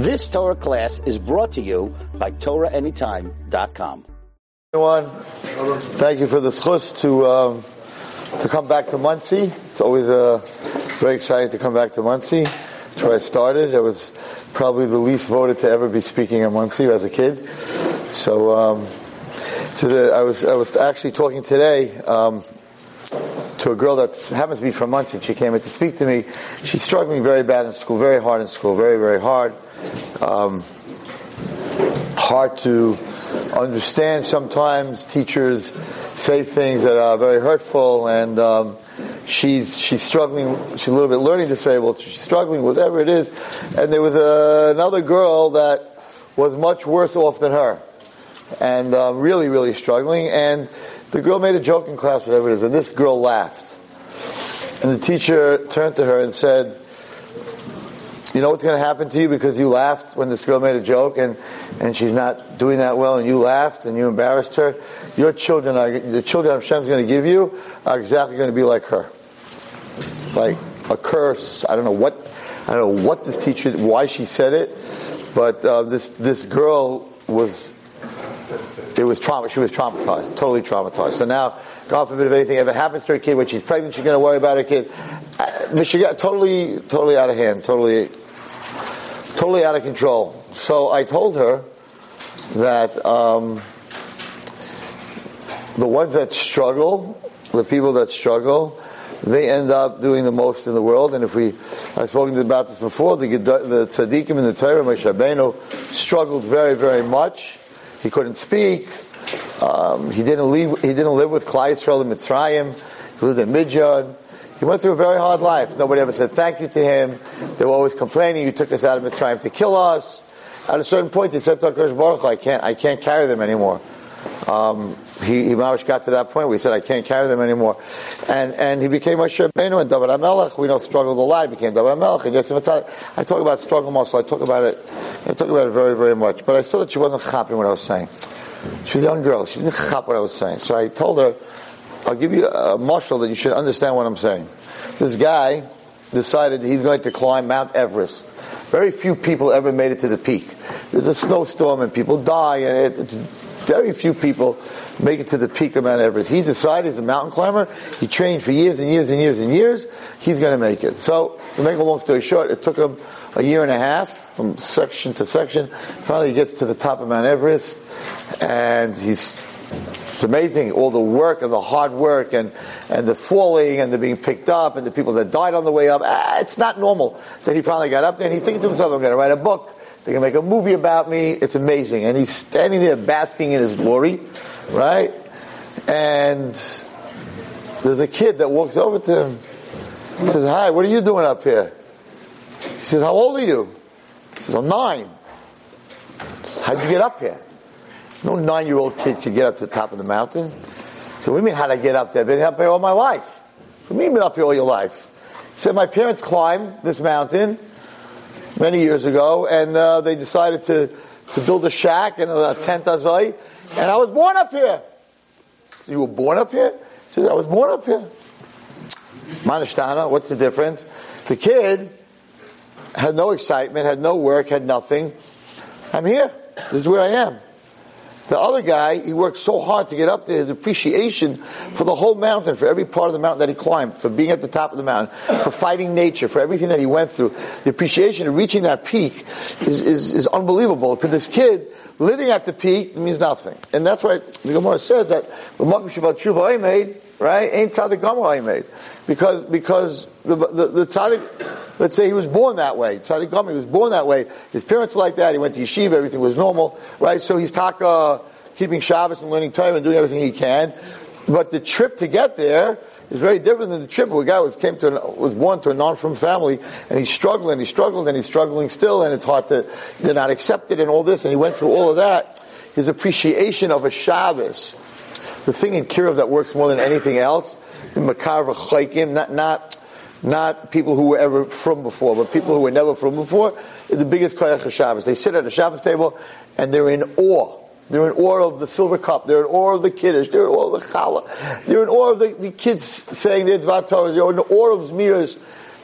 This Torah class is brought to you by TorahAnytime.com. Everyone, thank you for the schus to um, to come back to Monsey. It's always uh, very exciting to come back to Monsey. That's where I started. I was probably the least voted to ever be speaking in Monsey as a kid. So, um, so the, I was I was actually talking today. Um, to a girl that happens to be from Monsey. She came in to speak to me. She's struggling very bad in school, very hard in school, very, very hard. Um, hard to understand sometimes. Teachers say things that are very hurtful, and um, she's she's struggling. She's a little bit learning disabled. She's struggling, whatever it is. And there was a, another girl that was much worse off than her, and um, really, really struggling. And the girl made a joke in class, whatever it is, and this girl laughed. And the teacher turned to her and said, you know what's going to happen to you because you laughed when this girl made a joke and, and she's not doing that well and you laughed and you embarrassed her? Your children are, the children Hashem's going to give you are exactly going to be like her. Like a curse. I don't know what, I don't know what this teacher, why she said it, but uh, this, this girl was, it was trauma, she was traumatized, totally traumatized. So now, God forbid if anything ever happens to her kid, when she's pregnant, she's going to worry about her kid. But she got totally, totally out of hand, totally, totally out of control. So I told her that um, the ones that struggle, the people that struggle, they end up doing the most in the world. And if we, I've spoken about this before, the, the tzaddikim in the Torah, Moshe struggled very, very much. He couldn't speak. Um, he didn't leave. He didn't live with Klal Yisrael in Mitzrayim. He lived in Midian. He went through a very hard life. Nobody ever said thank you to him. They were always complaining. You took us out of Mitzrayim to kill us. At a certain point, he said to Hakadosh Baruch I can't. I can't carry them anymore. Um, he, he got to that point where he said, I can't carry them anymore. And, and he became Moshe Rabbeinu and David HaMelech. We know struggled a lot. He became David HaMelech I talk about struggle also. I talk about it, I talk about it very, very much. But I saw that she wasn't happy what I was saying. She was a young girl. She didn't chap what I was saying. So I told her, I'll give you a mashal that you should understand what I'm saying. This guy decided he's going to climb Mount Everest. Very few people ever made it to the peak. There's a snowstorm and people die and it, very few people make it to the peak of Mount Everest. He decided he's a mountain climber. He trained for years and years and years and years. He's going to make it. So, to make a long story short, it took him a year and a half from section to section. Finally, he gets to the top of Mount Everest and he's it's amazing all the work and the hard work and, and the falling and the being picked up and the people that died on the way up. Ah, it's not normal that he finally got up there and he's thinking to himself, I'm going to write a book. They're going to make a movie about me. It's amazing. And he's standing there basking in his glory, right? And there's a kid that walks over to him. He says, hi, what are you doing up here? He says, how old are you? He says, I'm nine. How'd you get up here? No nine year old kid could get up to the top of the mountain. So we mean how'd I get up there? I've been up here all my life. What do you mean been up here all your life? He said my parents climbed this mountain many years ago and uh, they decided to, to build a shack and a tent azai and I was born up here. You were born up here? He said, I was born up here. Manishtana, what's the difference? The kid had no excitement, had no work, had nothing. I'm here. This is where I am. The other guy, he worked so hard to get up there, his appreciation for the whole mountain, for every part of the mountain that he climbed, for being at the top of the mountain, for fighting nature, for everything that he went through. The appreciation of reaching that peak is, is, is unbelievable. To this kid, living at the peak means nothing. And that's why the Gemara says that the Shabbat Tshuva I made, right, ain't Tzaddik Gomer I made. Because, because the, the, the Tzaddik, let's say he was born that way. Tzaddik Gomer, he was born that way. His parents were like that. He went to yeshiva, everything was normal, right? So he's taka, keeping Shabbos and learning Torah and doing everything he can. But the trip to get there is very different than the trip where a guy was came to was born to a non-from family and he's struggling, he struggled and he's struggling still and it's hard to they're not accepted and all this and he went through all of that. His appreciation of a Shabbos, the thing in Kirov that works more than anything else, Makar v'chaykim, not not not people who were ever from before, but people who were never from before, is the biggest koyach of Shabbos. They sit at a Shabbos table and they're in awe they're in awe of the silver cup. They're in awe of the kiddush. They're in awe of the challah. They're in awe of the, the kids saying their dvar Torahs. They're in awe of zmiras.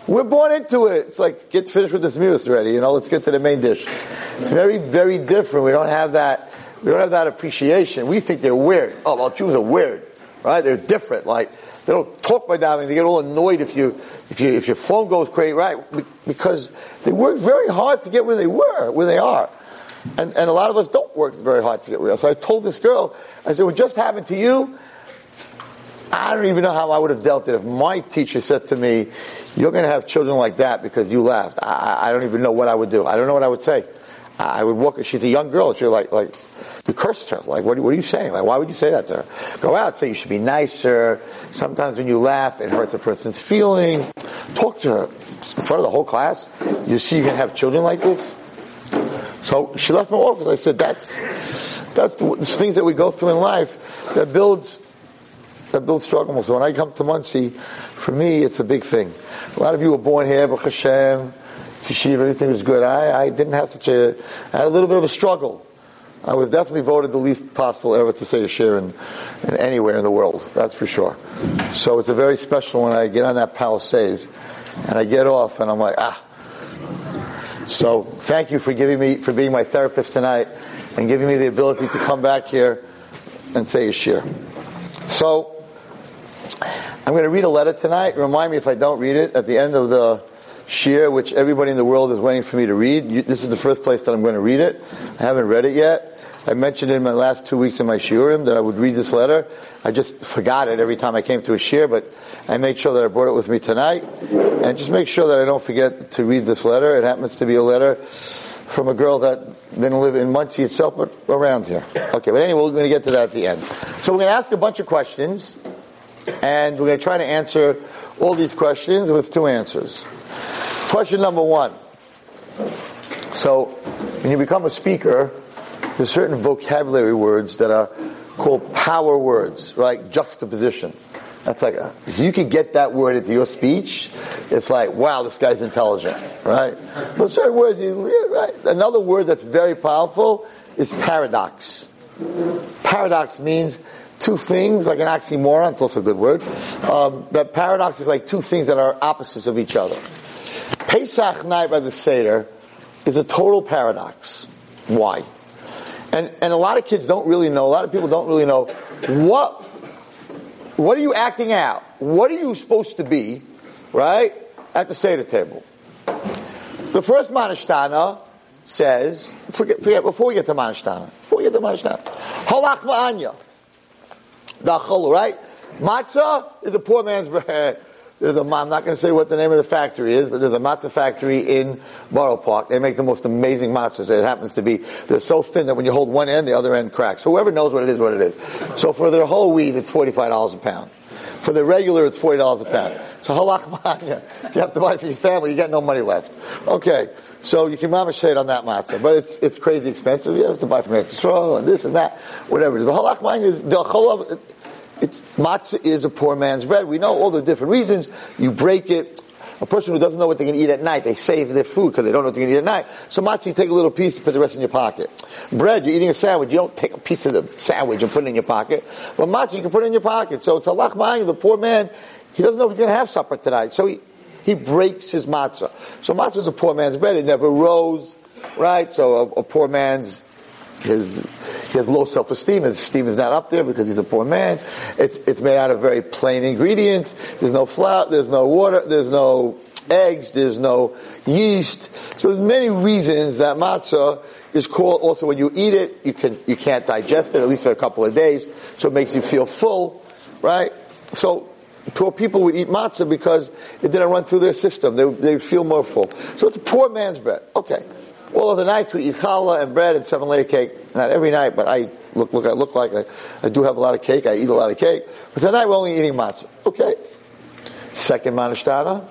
We're born into it. It's like, get finished with this music already, you know, let's get to the main dish. It's very, very different. We don't have that, we don't have that appreciation. We think they're weird. Oh, well, Jews are weird, right? They're different. Like, they don't talk by davening. They get all annoyed if you, if you, if your phone goes crazy, right? Because they worked very hard to get where they were, where they are. And, and a lot of us don't work very hard to get where. So I told this girl, I said, what just happened to you? I don't even know how I would have dealt it if my teacher said to me, you're going to have children like that because you laughed. I, I don't even know what I would do. I don't know what I would say. I would walk, she's a young girl. She's like, like, cursed her. Like, what, what, are you saying? Like, why would you say that to her? Go out, say you should be nicer. Sometimes when you laugh, it hurts a person's feeling. Talk to her in front of the whole class. You see, you can have children like this. So she left my office. I said, that's, that's the, things that we go through in life that builds, that builds struggle. So when I come to Monsey, for me, it's a big thing. A lot of you were born here, but Hashem, yeshiva, everything was good. I, I didn't have such a, I had a little bit of a struggle. I was definitely voted the least possible ever to say a shir in, in, anywhere in the world. That's for sure. So it's a very special when I get on that Palisades and I get off and I'm like, ah. So thank you for giving me, for being my therapist tonight and giving me the ability to come back here and say a shir. So I'm going to read a letter tonight. Remind me if I don't read it at the end of the shir, which everybody in the world is waiting for me to read. This is the first place that I'm going to read it. I haven't read it yet. I mentioned in my last two weeks in my shiurim that I would read this letter. I just forgot it every time I came to a shir, but I made sure that I brought it with me tonight. And just make sure that I don't forget to read this letter. It happens to be a letter from a girl that didn't live in Monsey itself, but around here. Okay, but anyway, we're going to get to that at the end. So we're going to ask a bunch of questions, and we're going to try to answer all these questions with two answers. Question number one. So, when you become a speaker, there's certain vocabulary words that are called power words, right? Juxtaposition. That's like, a, if you could get that word into your speech, it's like, wow, this guy's intelligent, right? But certain words, right? Another word that's very powerful is paradox. Paradox means two things, like an oxymoron, it's also a good word. Um, that paradox is like two things that are opposites of each other. Pesach night by the Seder is a total paradox. Why? And, and a lot of kids don't really know, a lot of people don't really know what, what are you acting out? What are you supposed to be, right, at the Seder table? The first Manashtana says, forget, forget, before we get to Manashtana, before we get to Manashtana, Ha Lachma Anya. The chol, right? Matzah is a poor man's bread. There's a, I'm not going to say what the name of the factory is, but there's a matzah factory in Borough Park. They make the most amazing matzahs. It happens to be, they're so thin that when you hold one end, the other end cracks. So whoever knows what it is, what it is. So for their whole wheat, it's $45 a pound. For the regular, it's $40 a pound. So halach if you have to buy for your family, you get no money left. Okay. So you can mamish say it on that matzah, but it's it's crazy expensive. You have to buy from Eretz and this and that, whatever. The halach is the it's, matzah is a poor man's bread. We know all the different reasons. You break it. A person who doesn't know what they're going to eat at night, they save their food because they don't know what they're going to eat at night. So matzah, you take a little piece, and put the rest in your pocket. Bread, you're eating a sandwich, you don't take a piece of the sandwich and put it in your pocket. But matzah, you can put it in your pocket. So it's a lachma'ayim, the poor man, he doesn't know if he's going to have supper tonight. So he, he breaks his matzah. So matzah is a poor man's bread. It never rose, right? So a, a poor man's his, he has low self-esteem. His esteem is not up there because he's a poor man. It's, it's made out of very plain ingredients. There's no flour, there's no water, there's no eggs, there's no yeast. So there's many reasons that matzah is called, also when you eat it, you can, you can't digest it, at least for a couple of days, so it makes you feel full, right? So, poor people would eat matzah because it didn't run through their system. They, they feel more full. So it's a poor man's bread. Okay. All of the nights we eat challah and bread and seven layer cake. Not every night, but I look, look, I look like I, I do have a lot of cake. I eat a lot of cake. But tonight we're only eating matzah. Okay. Second manashtana,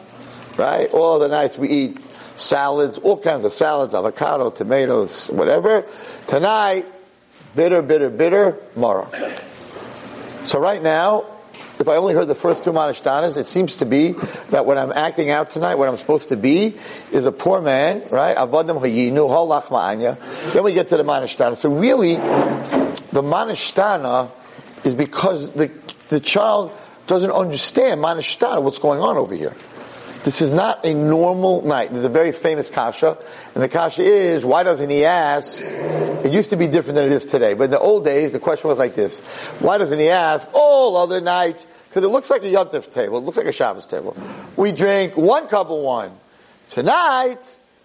right? All of the nights we eat salads, all kinds of salads, avocado, tomatoes, whatever. Tonight, bitter, bitter, bitter, mara. So right now, if I only heard the first two manishtanas, it seems to be that what I'm acting out tonight, what I'm supposed to be, is a poor man, right? Then we get to the manishtana. So really, the manishtana is because the, the child doesn't understand manishtana, what's going on over here. This is not a normal night. There's a very famous kasha, and the kasha is, why doesn't he ask? It used to be different than it is today, but in the old days, the question was like this. Why doesn't he ask all other nights? Because it looks like a Yontif table. It looks like a Shabbos table. We drink one cup of wine. Tonight,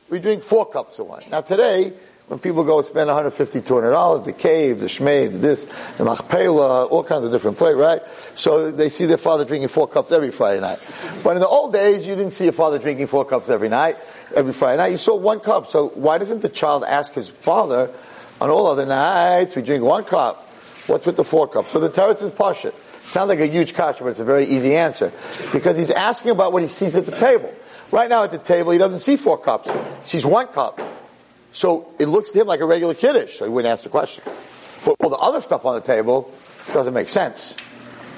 we drink four cups of wine. Now today, when people go spend 150 $200, the cave, the shmeiv, this, the machpelah, all kinds of different places, right? So they see their father drinking four cups every Friday night. But in the old days, you didn't see your father drinking four cups every night, every Friday night. You saw one cup. So why doesn't the child ask his father, on all other nights, we drink one cup. What's with the four cups? So the teretz is pashit. Sounds like a huge kasha, but it's a very easy answer. Because he's asking about what he sees at the table. Right now at the table, he doesn't see four cups. He sees one cup. So it looks to him like a regular kiddush, so he wouldn't ask the question. But all the other stuff on the table doesn't make sense.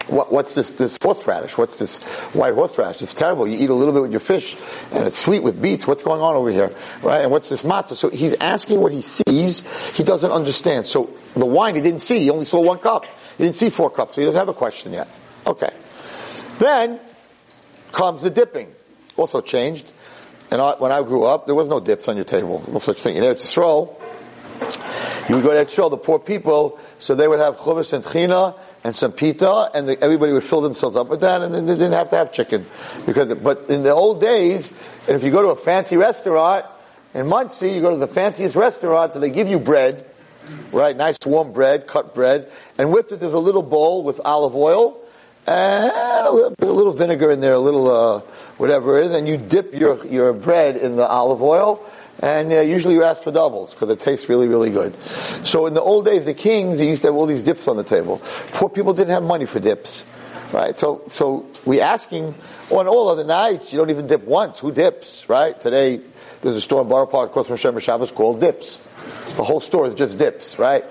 What, what's this, this horseradish? What's this white horseradish? It's terrible. You eat a little bit with your fish, and it's sweet with beets. What's going on over here? Right? And what's this matzah? So he's asking what he sees. He doesn't understand. So the wine he didn't see. He only saw one cup. He didn't see four cups, so he doesn't have a question yet. Okay. Then comes the dipping. Also changed. And I, when I grew up, there was no dips on your table. No such thing. In Eretz Yisrael, you would go to Eretz Yisrael, the poor people, so they would have chuvis and china and some pita, and the, everybody would fill themselves up with that, and then they didn't have to have chicken. Because, but in the old days, and if you go to a fancy restaurant, in Monsey, you go to the fanciest restaurant, so they give you bread, right? Nice warm bread, cut bread, and with it there's a little bowl with olive oil, and a little, a little vinegar in there, a little uh, whatever it is, and you dip your your bread in the olive oil. And uh, usually you ask for doubles because it tastes really, really good. So in the old days, the kings they used to have all these dips on the table. Poor people didn't have money for dips, right? So, so we asking on all other nights, you don't even dip once. Who dips, right? Today, there's a store in Borough Park across from Shem Shabbos called Dips. The whole store is just dips, right?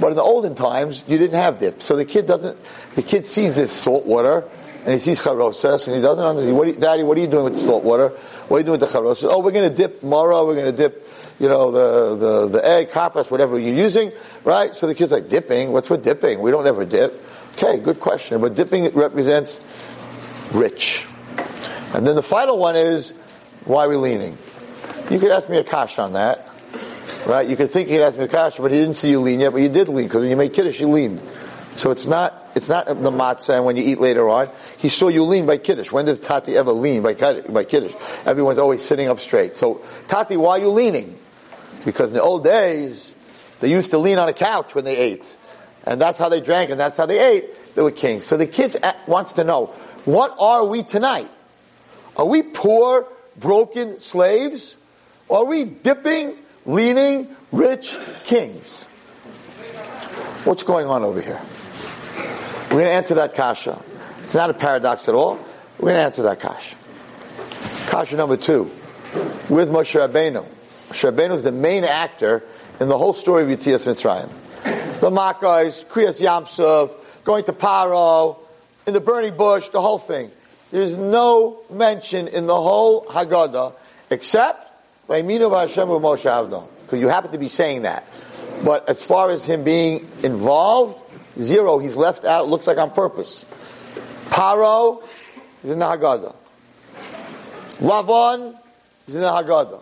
But in the olden times, you didn't have dips. So the kid doesn't, the kid sees this salt water, and he sees charosas, and he doesn't understand, what you, Daddy, what are you doing with the salt water? What are you doing with the charosas? Oh, we're going to dip mara, we're going to dip, you know, the, the, the egg, kapas, whatever you're using, right? So the kid's like, dipping? What's with dipping? We don't ever dip. Okay, good question. But dipping represents rich. And then the final one is, why are we leaning? You could ask me a kash on that. Right? You could think he asked me a kasha, but he didn't see you lean yet, but you did lean, because when you make kiddush, you lean. So it's not, it's not the matzah and when you eat later on. He saw you lean by kiddush. When does Tati ever lean by, kiddush? Everyone's always sitting up straight. So, Tati, why are you leaning? Because in the old days, they used to lean on a couch when they ate. And that's how they drank and that's how they ate. They were kings. So the kids uh, wants to know, what are we tonight? Are we poor, broken slaves? Are we dipping leaning rich kings. What's going on over here? We're going to answer that kasha. It's not a paradox at all. We're going to answer that kasha. Kasha number two, with Moshe Rabbeinu. Moshe Rabbeinu is the main actor in the whole story of Yitzias Mitzrayim. The Makkais, Kriyas Yam Suf, going to Paro, in the burning bush, the whole thing. There's no mention in the whole Haggadah except Vaiminu Hashem Moshe Avdon, because you happen to be saying that. But as far as him being involved, zero, he's left out, looks like on purpose. Paro is in the Haggadah. Lavan is in the Haggadah.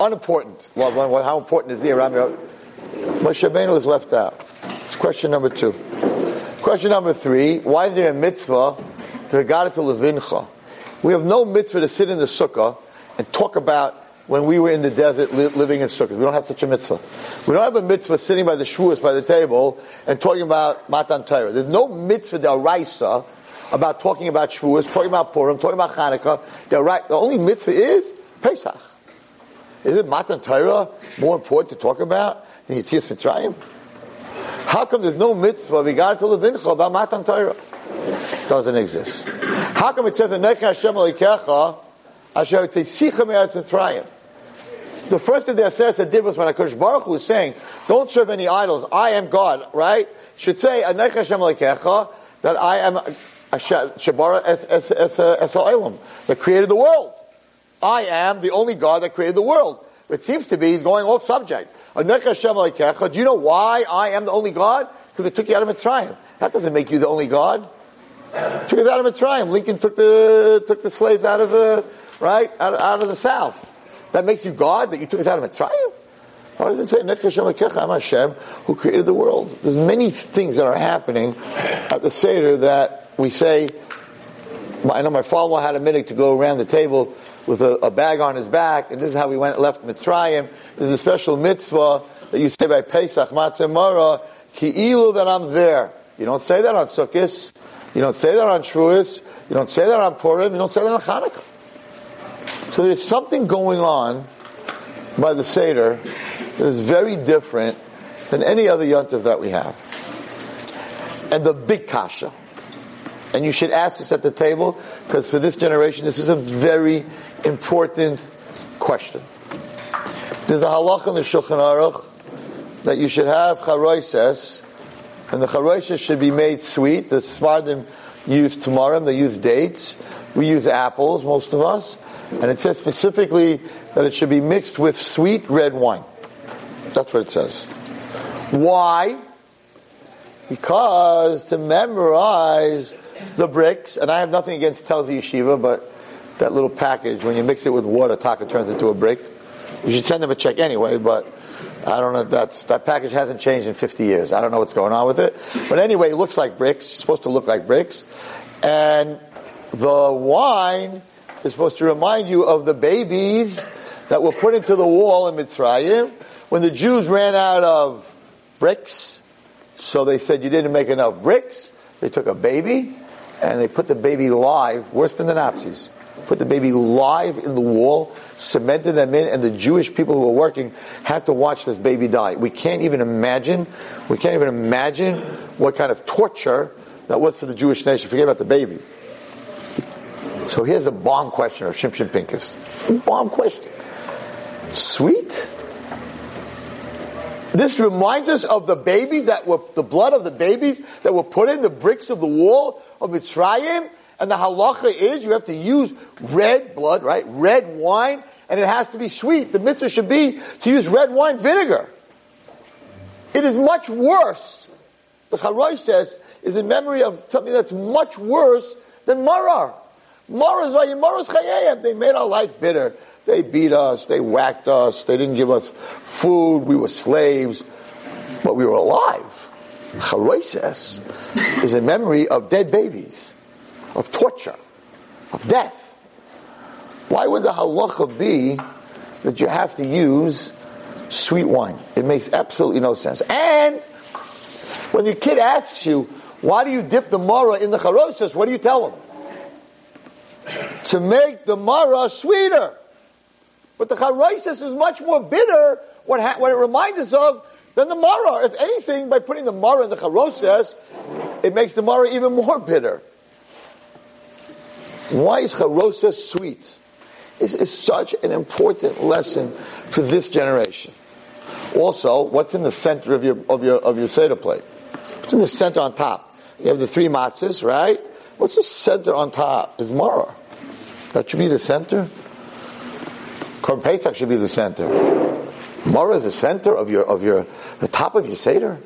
Unimportant. Lavan, how important is the Aram? Moshe Rabbeinu is left out. It's question number two. Question number three, why is there a mitzvah Haggadah to Levincha? We have no mitzvah to sit in the sukkah and talk about when we were in the desert li- living in sukkahs. We don't have such a mitzvah. We don't have a mitzvah sitting by the shvuas by the table and talking about Matan Torah. There's no mitzvah deraisa about talking about shvuas, talking about Purim, talking about Hanukkah. Right, the only mitzvah is Pesach. Is it Matan Torah more important to talk about than Yitzias Mitzrayim? How come there's no mitzvah regarding to Levincha about Matan Torah? Doesn't exist. How come it says Hashem Asher Teisicha Me'eretz Mitzrayim? The first thing that says did was when HaKadosh Baruch Hu saying, don't serve any idols, I am God, right? Should say, Anech Hashem Lekecha, that I am a Shabara Es Ha'olam, that created the world. I am the only God that created the world. It seems to be going off subject. Anech Hashem Lekecha, do you know why I am the only God? Because it took you out of Mitzrayim. That doesn't make you the only God. Took us out of Mitzrayim. Lincoln took the, took the slaves out of, uh, right? Out, out of the south. That makes you God that you took us out of Mitzrayim? Why does it say I'm Hashem who created the world? There's many things that are happening at the Seder that we say. I know my father-in-law had a minute to go around the table with a, a, bag on his back, and this is how we went left Mitzrayim. There's a special mitzvah that you say by Pesach, Matzah Mara, Ki'ilu that I'm there. You don't say that on Sukkot. You don't say that on Shavuos. You don't say that on Purim. You don't say that on Hanukkah. So there's something going on by the Seder that is very different than any other yontif that we have. And the big kasha. And you should ask this at the table, because for this generation, this is a very important question. There's a halach in the Shulchan Aruch that you should have charoises, and the charoises should be made sweet. The Sfardim use tamarim, they use dates. We use apples, most of us. And it says specifically that it should be mixed with sweet red wine. That's what it says. Why? Because to memorize the bricks, and I have nothing against Telz Yeshiva, but that little package, when you mix it with water, taka turns into a brick. You should send them a check anyway, but I don't know if that's, that package hasn't changed in 50 years. I don't know what's going on with it. But anyway, it looks like bricks. It's supposed to look like bricks. And the wine is supposed to remind you of the babies that were put into the wall in Mitzrayim when the Jews ran out of bricks. So they said you didn't make enough bricks. They took a baby and they put the baby live, worse than the Nazis put the baby live in the wall, cemented them in, and the Jewish people who were working had to watch this baby die. We can't even imagine, we can't even imagine what kind of torture that was for the Jewish nation. Forget about the baby. So here's a bomb question of Shimshon Pincus. Bomb question. Sweet? This reminds us of the babies that were, the blood of the babies that were put in the bricks of the wall of Mitzrayim and the halacha is you have to use red blood, right? Red wine, and it has to be sweet. The mitzvah should be to use red wine vinegar. It is much worse. The Charoy says is in memory of something that's much worse than marar. They made our life bitter. They beat us. They whacked us. They didn't give us food. We were slaves, but we were alive. Charoy is a memory of dead babies of torture, of death. Why would the halacha be that you have to use sweet wine? It makes absolutely no sense. And when your kid asks you, why do you dip the mara in the charosas? What do you tell them? To make the mara sweeter. But the charosas is much more bitter, what, ha- what it reminds us of, than the mara. If anything, by putting the mara in the charosas, it makes the mara even more bitter. Why is charosa sweet? This is such an important lesson for this generation. Also, what's in the center of your of your of your seder plate? What's in the center on top? You have the three matzahs, right? What's the center on top? Is Mara. That should be the center. Korban Pesach should be the center. Mara is the center of your of your the top of your seder.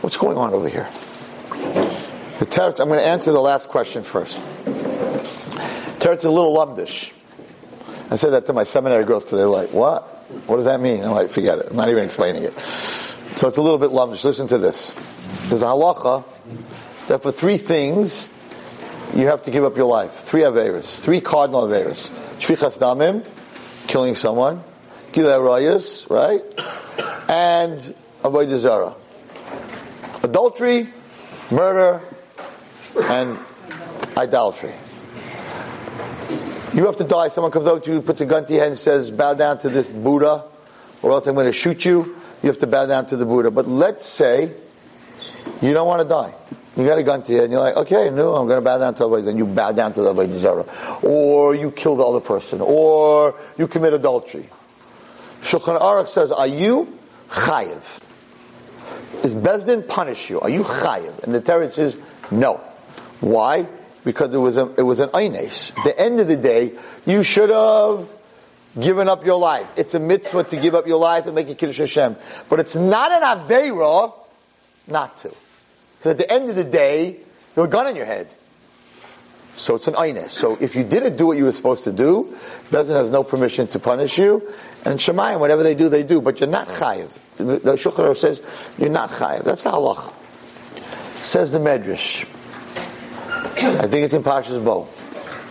What's going on over here? The teretz. I'm going to answer the last question first. Teretz a little lumdish. I said that to my seminary girls today, like, what? What does that mean? I'm like, forget it. I'm not even explaining it. So it's a little bit lumdish. Listen to this. There's a halacha that for three things, you have to give up your life. Three averas. Three cardinal averas. Shvichas damim, killing someone. Gilei rayas, right? And avodah zara. Adultery, murder, and idolatry. You have to die. Someone comes up to you, puts a gun to your head, and says, "Bow down to this Buddha, or else I'm going to shoot you." You have to bow down to the Buddha. But let's say you don't want to die. You got a gun to you, and you're like, "Okay, no, I'm going to bow down to Avodah." Then you bow down to the Avodah or you kill the other person, or you commit adultery. Shulchan Aruch says, "Are you chayiv? Is Bezdin punish you? Are you chayiv?" And the Torah says, "No." Why? because it was a, it was an eines. At the end of the day, you should have given up your life. It's a mitzvah to give up your life and make a kiddush Hashem, but it's not an aveira not to. Because at the end of the day, you have a gun in your head. So it's an aynes. So if you didn't do what you were supposed to do, Bezin has no permission to punish you. And Shemayim, whatever they do, they do. But you're not chayiv. The Shulchan says you're not chayiv. That's the halach. Says the Medrash. I think it's in Pashas Bo.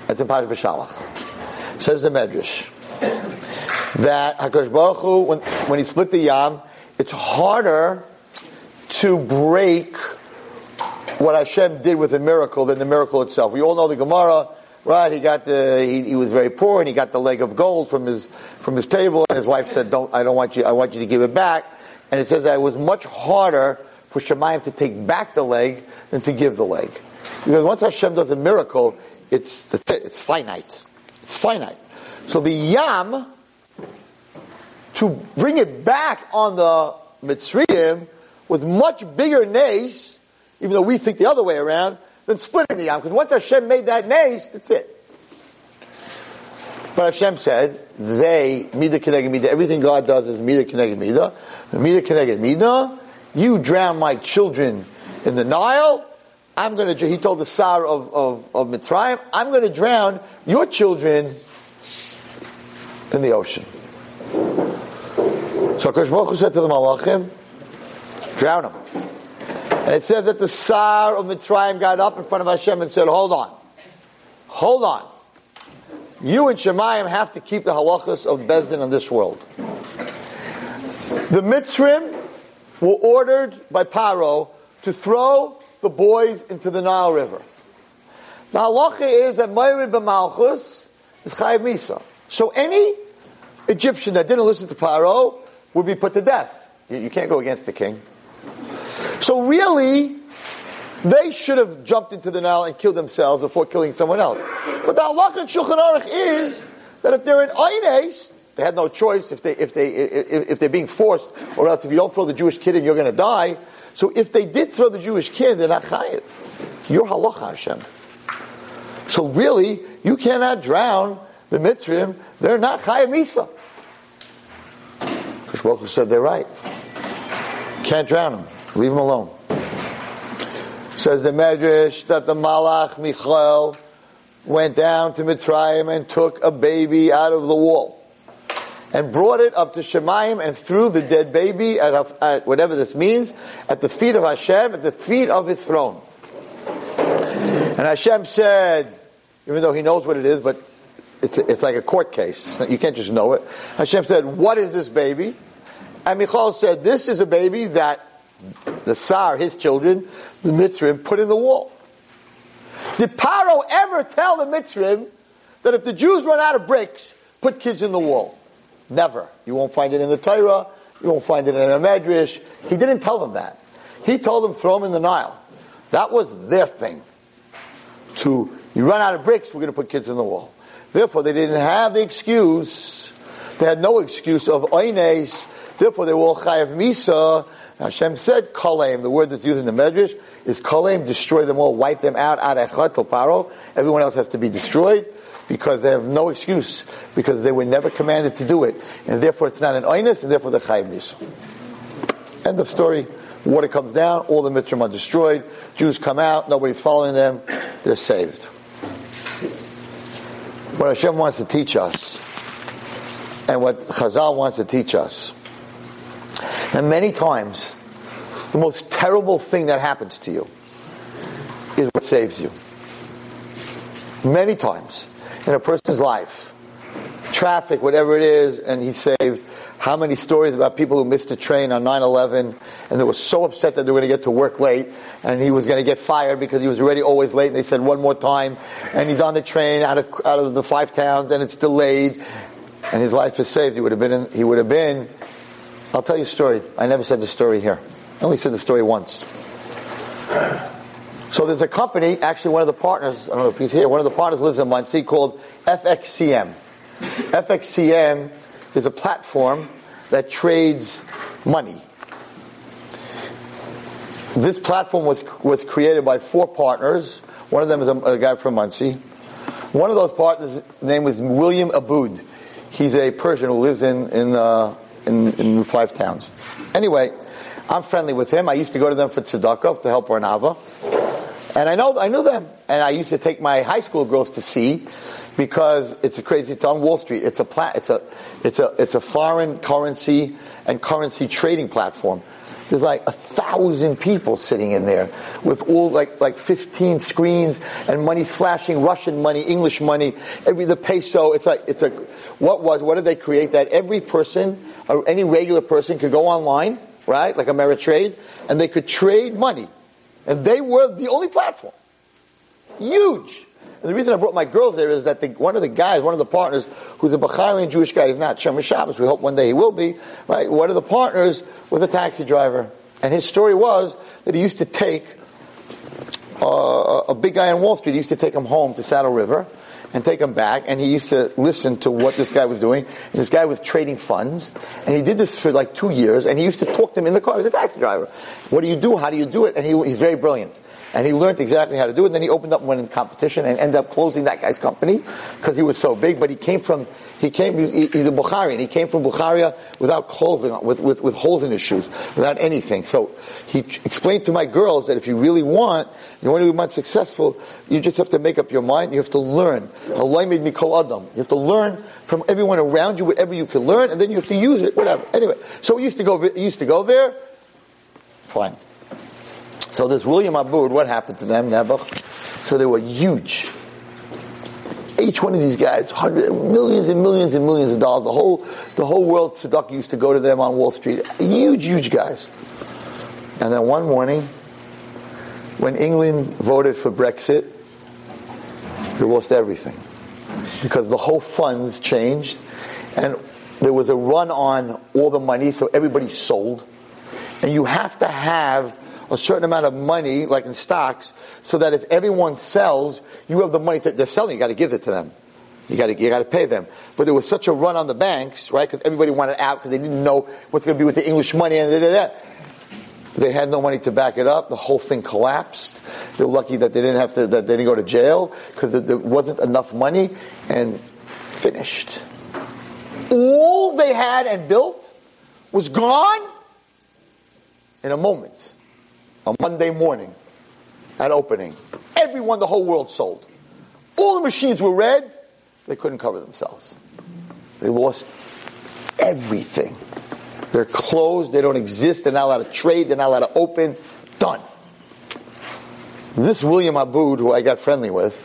It's in Pashas B'Shalach. Says the Medrash that Hakadosh Baruch Hu, when, when he split the Yam, it's harder to break what Hashem did with a miracle than the miracle itself. We all know the Gemara, right? He got the he, he, was very poor and he got the leg of gold from his from his table, and his wife said, "Don't I don't want you I want you to give it back." And it says that it was much harder for Shemayim to take back the leg than to give the leg, because once Hashem does a miracle, it's it's finite, it's finite. So the Yam to bring it back on the Mitzrayim with much bigger nace even though we think the other way around, than splitting the Yam. Because once Hashem made that nace, that's it. But Hashem said, they, Mida Keneged Mida, everything God does is Mida Keneged Mida. Mida Keneged Mida, you drown my children in the Nile, I'm going to, he told the Sar of, of, of Mitzrayim, I'm going to drown your children in the ocean. So Akash said to the Malachim, drown them. And it says that the Sar of Mitzrayim got up in front of Hashem and said, hold on. Hold on. You and Shemayim have to keep the halachas of Bezdin in this world. The Mitzrim were ordered by Paro to throw the boys into the Nile River. The halacha is that Mayrid b'malchus is chayiv misa. So any Egyptian that didn't listen to Paro would be put to death. You, you can't go against the king. So really, they should have jumped into the Nile and killed themselves before killing someone else. But the halacha in Shulchan Aruch is that if they're in Eines, they had no choice if they if they if, if, they're being forced, or else if you don't throw the Jewish kid in, you're going to die. So if they did throw the Jewish kid, they're not chayiv. You're halacha Hashem. So really, you cannot drown the Mitzrim. They're not chayiv misa. Kushbaruch said they're right. Can't drown them. Leave him alone. Says the Medrash that the Malach Michael went down to Mitzrayim and took a baby out of the wall and brought it up to Shemayim and threw the dead baby at, at, whatever this means at the feet of Hashem, at the feet of his throne. And Hashem said, even though he knows what it is, but it's, it's like a court case. Not, you can't just know it. Hashem said, what is this baby? And Michal said, this is a baby that the Sar, his children, the Mitzrim, put in the wall. Did Paro ever tell the Mitzrim that if the Jews run out of bricks, put kids in the wall? Never. You won't find it in the Torah. You won't find it in the Medrash. He didn't tell them that. He told them throw them in the Nile. That was their thing. To you run out of bricks, we're going to put kids in the wall. Therefore, they didn't have the excuse. They had no excuse of oines. Therefore, they were all chayav misa Hashem said, Kaleim, the word that's used in the Medrash is Kaleim, destroy them all, wipe them out, echad paro. Everyone else has to be destroyed because they have no excuse, because they were never commanded to do it. And therefore it's not an oinus, and therefore the chayim End of story. Water comes down, all the mitzvahs are destroyed, Jews come out, nobody's following them, they're saved. What Hashem wants to teach us, and what Chazal wants to teach us, and many times, the most terrible thing that happens to you is what saves you. Many times in a person's life, traffic, whatever it is, and he saved. How many stories about people who missed a train on 9-11 and they were so upset that they were going to get to work late and he was going to get fired because he was already always late and they said one more time and he's on the train out of, out of the five towns and it's delayed and his life is saved. He would have been, in, he would have been I'll tell you a story. I never said the story here. I only said the story once. So there's a company, actually one of the partners, I don't know if he's here, one of the partners lives in Monsey called FXCM. FXCM is a platform that trades money. This platform was, was created by four partners. One of them is a, a guy from Monsey. One of those partners' name was William Ahdout. He's a Persian who lives in, in uh, in, in five towns. Anyway, I'm friendly with him. I used to go to them for tzedakah to help Barnava. And I know, I knew them. And I used to take my high school girls to see because it's a crazy, it's on Wall Street. It's a plat, it's a, it's a, it's a foreign currency and currency trading platform. There's like a thousand people sitting in there with all like, like 15 screens and money flashing, Russian money, English money, every, the peso. It's like, it's a, what was, what did they create? That every person, or any regular person could go online, right? Like Ameritrade, and they could trade money. And they were the only platform. Huge. And the reason I brought my girls there is that the, one of the guys, one of the partners, who's a Bahraini Jewish guy, he's not Shemesh Shabbos, we hope one day he will be, right? One of the partners was a taxi driver. And his story was that he used to take uh, a big guy on Wall Street, he used to take him home to Saddle River and take him back, and he used to listen to what this guy was doing. And this guy was trading funds, and he did this for like two years, and he used to talk to him in the car. He was a taxi driver. What do you do? How do you do it? And he, he's very brilliant. And he learned exactly how to do it. And then he opened up and went in competition and ended up closing that guy's company because he was so big. But he came from, he came, he, he's a Bukharian. He came from Bukharia without clothing, with, with, with holes in his shoes, without anything. So he explained to my girls that if you really want, you want to be successful, you just have to make up your mind. You have to learn. Allah made me call Adam. You have to learn from everyone around you, whatever you can learn, and then you have to use it, whatever. Anyway, so we used to go, used to go there. Fine. So this William Ahdout, what happened to them, Nebuch? So they were huge. Each one of these guys, hundreds, millions and millions and millions of dollars. The whole, the whole world tzedakah used to go to them on Wall Street. Huge, huge guys. And then one morning, when England voted for Brexit, they lost everything because the whole funds changed, and there was a run on all the money, so everybody sold, and you have to have a certain amount of money, like in stocks, so that if everyone sells, you have the money to, they're selling, you got to give it to them. You got to you got to pay them. But there was such a run on the banks, right? Because everybody wanted out because they didn't know what's going to be with the English money and da. They had no money to back it up. The whole thing collapsed. They're lucky that they didn't have to that they didn't go to jail because there wasn't enough money and finished. All they had and built was gone in a moment on Monday morning at opening. Everyone, the whole world sold. All the machines were red. They couldn't cover themselves. They lost everything. They're closed. They don't exist. They're not allowed to trade. They're not allowed to open. Done. This William Ahdout, who I got friendly with,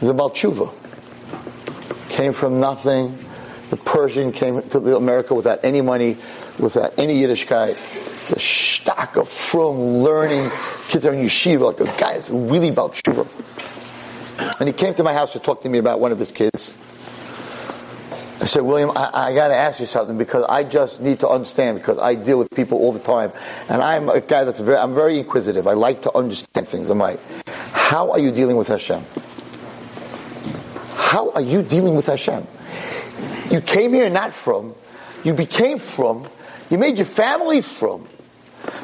is about tshuva. Came from nothing. The Persian came to America without any money, without any Yiddishkeit a stock of from learning kids are in yeshiva, like a guy that's really about tshuva. And he came to my house to talk to me about one of his kids. I said, William, I, I got to ask you something because I just need to understand because I deal with people all the time, and I'm a guy that's very, I'm very inquisitive. I like to understand things. I'm like, how are you dealing with Hashem? How are you dealing with Hashem? You came here not from, you became from, you made your family from,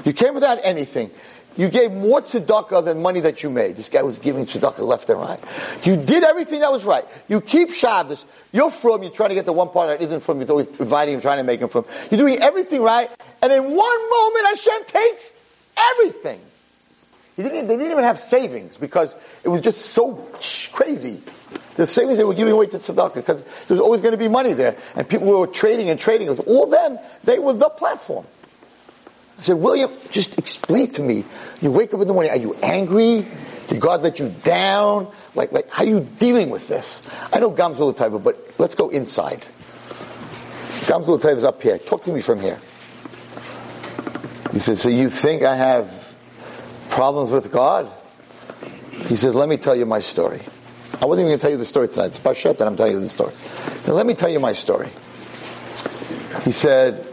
you came without anything. You gave more tzedakah than money that you made. This guy was giving tzedakah left and right. You did everything that was right. You keep Shabbos. You're from. You're trying to get the one part that isn't from. You're always inviting him, trying to make him from. You're doing everything right. And in one moment, Hashem takes everything. Didn't, they didn't even have savings because it was just so crazy. The savings they were giving away to tzedakah because there was always going to be money there. And people were trading and trading. It was all them. They were the platform. I said, William, just explain to me. You wake up in the morning, are you angry? Did God let you down? Like, like, how are you dealing with this? I know Gamzul Taiva, but let's go inside. Gamzul Taiva is up here. Talk to me from here. He says, so you think I have problems with God? He says, let me tell you my story. I wasn't even going to tell you the story tonight. It's Pashat that I'm telling you the story. Now let me tell you my story. He said,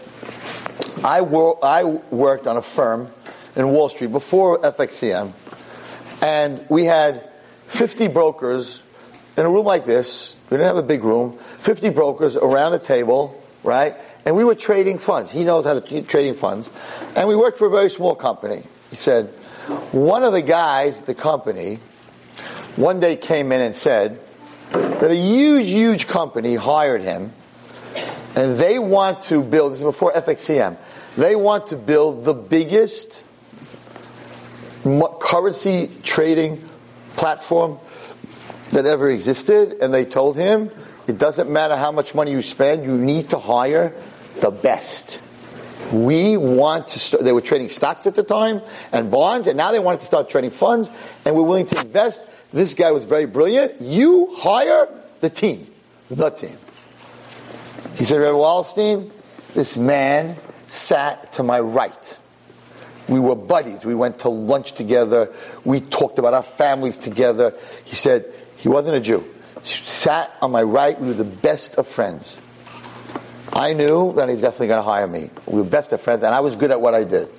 I, wor- I worked on a firm in Wall Street before FXCM, and we had 50 brokers in a room like this. We didn't have a big room. 50 brokers around a table, right? And we were trading funds. He knows how to t- trading funds. And we worked for a very small company. He said, one of the guys at the company one day came in and said that a huge, huge company hired him and they want to build, this is before FXCM, they want to build the biggest currency trading platform that ever existed, and they told him, it doesn't matter how much money you spend, you need to hire the best. We want to start, they were trading stocks at the time and bonds, and now they wanted to start trading funds, and we're willing to invest. This guy was very brilliant. You hire the team, the team. He said, Rabbi Wallerstein, this man sat to my right. We were buddies. We went to lunch together. We talked about our families together. He said, he wasn't a Jew. Sat on my right. We were the best of friends. I knew that he's definitely going to hire me. We were best of friends, and I was good at what I did.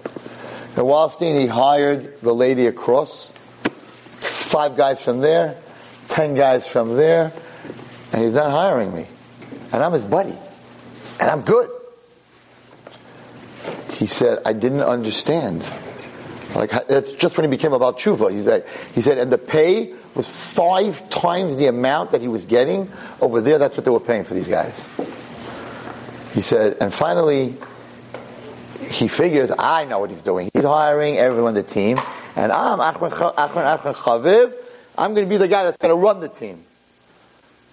At Wallerstein, he hired the lady across, five guys from there, ten guys from there, and he's not hiring me. And I'm his buddy. And I'm good. He said, I didn't understand. Like, that's just when he became about tshuva. He said, he said, and the pay was five times the amount that he was getting over there. That's what they were paying for these guys. He said, and finally, he figures, I know what he's doing. He's hiring everyone on the team, and I'm Achman, Achman Chaviv. I'm going to be the guy that's going to run the team.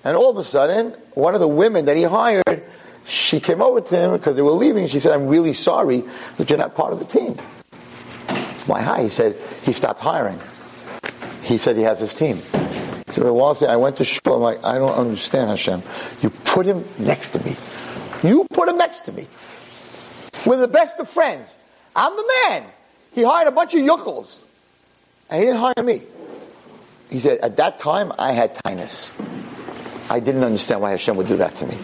And all of a sudden, one of the women that he hired, she came over to him because they were leaving. She said, I'm really sorry that you're not part of the team. It's my high. He said, he stopped hiring he said he has his team. So Wall said, I went to shul. I'm like, I don't understand, Hashem. You put him next to me. You put him next to me. We're the best of friends. I'm the man. He hired a bunch of yuckles. And he didn't hire me. He said, at that time, I had tinus. I didn't understand why Hashem would do that to me.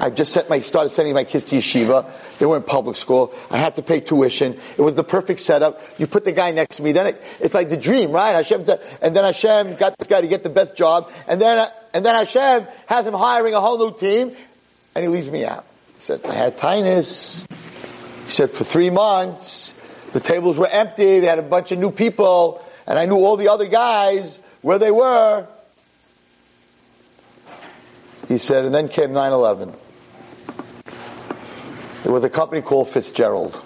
I just my, started sending my kids to yeshiva. They were in public school. I had to pay tuition. It was the perfect setup. You put the guy next to me. Then it, it's like the dream, right? Hashem, said, and then Hashem got this guy to get the best job. And then, and then Hashem has him hiring a whole new team. And he leaves me out. He said, I had tinus. He said, for three months, the tables were empty. They had a bunch of new people. And I knew all the other guys where they were. He said, and then came 9-11. There was a company called Fitzgerald.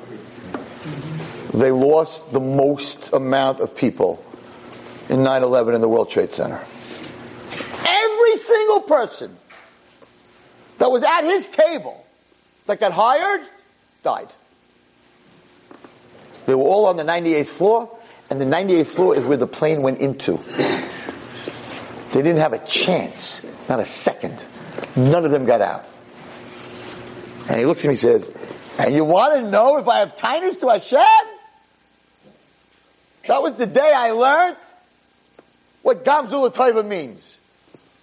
They lost the most amount of people in 9-11 in the World Trade Center. Every single person that was at his table that got hired died. They were all on the 98th floor, and the 98th floor is where the plane went into. They didn't have a chance, not a second. None of them got out. And he looks at me and says, and you want to know if I have kindness to Hashem? That was the day I learned what Gam zu l'tova means.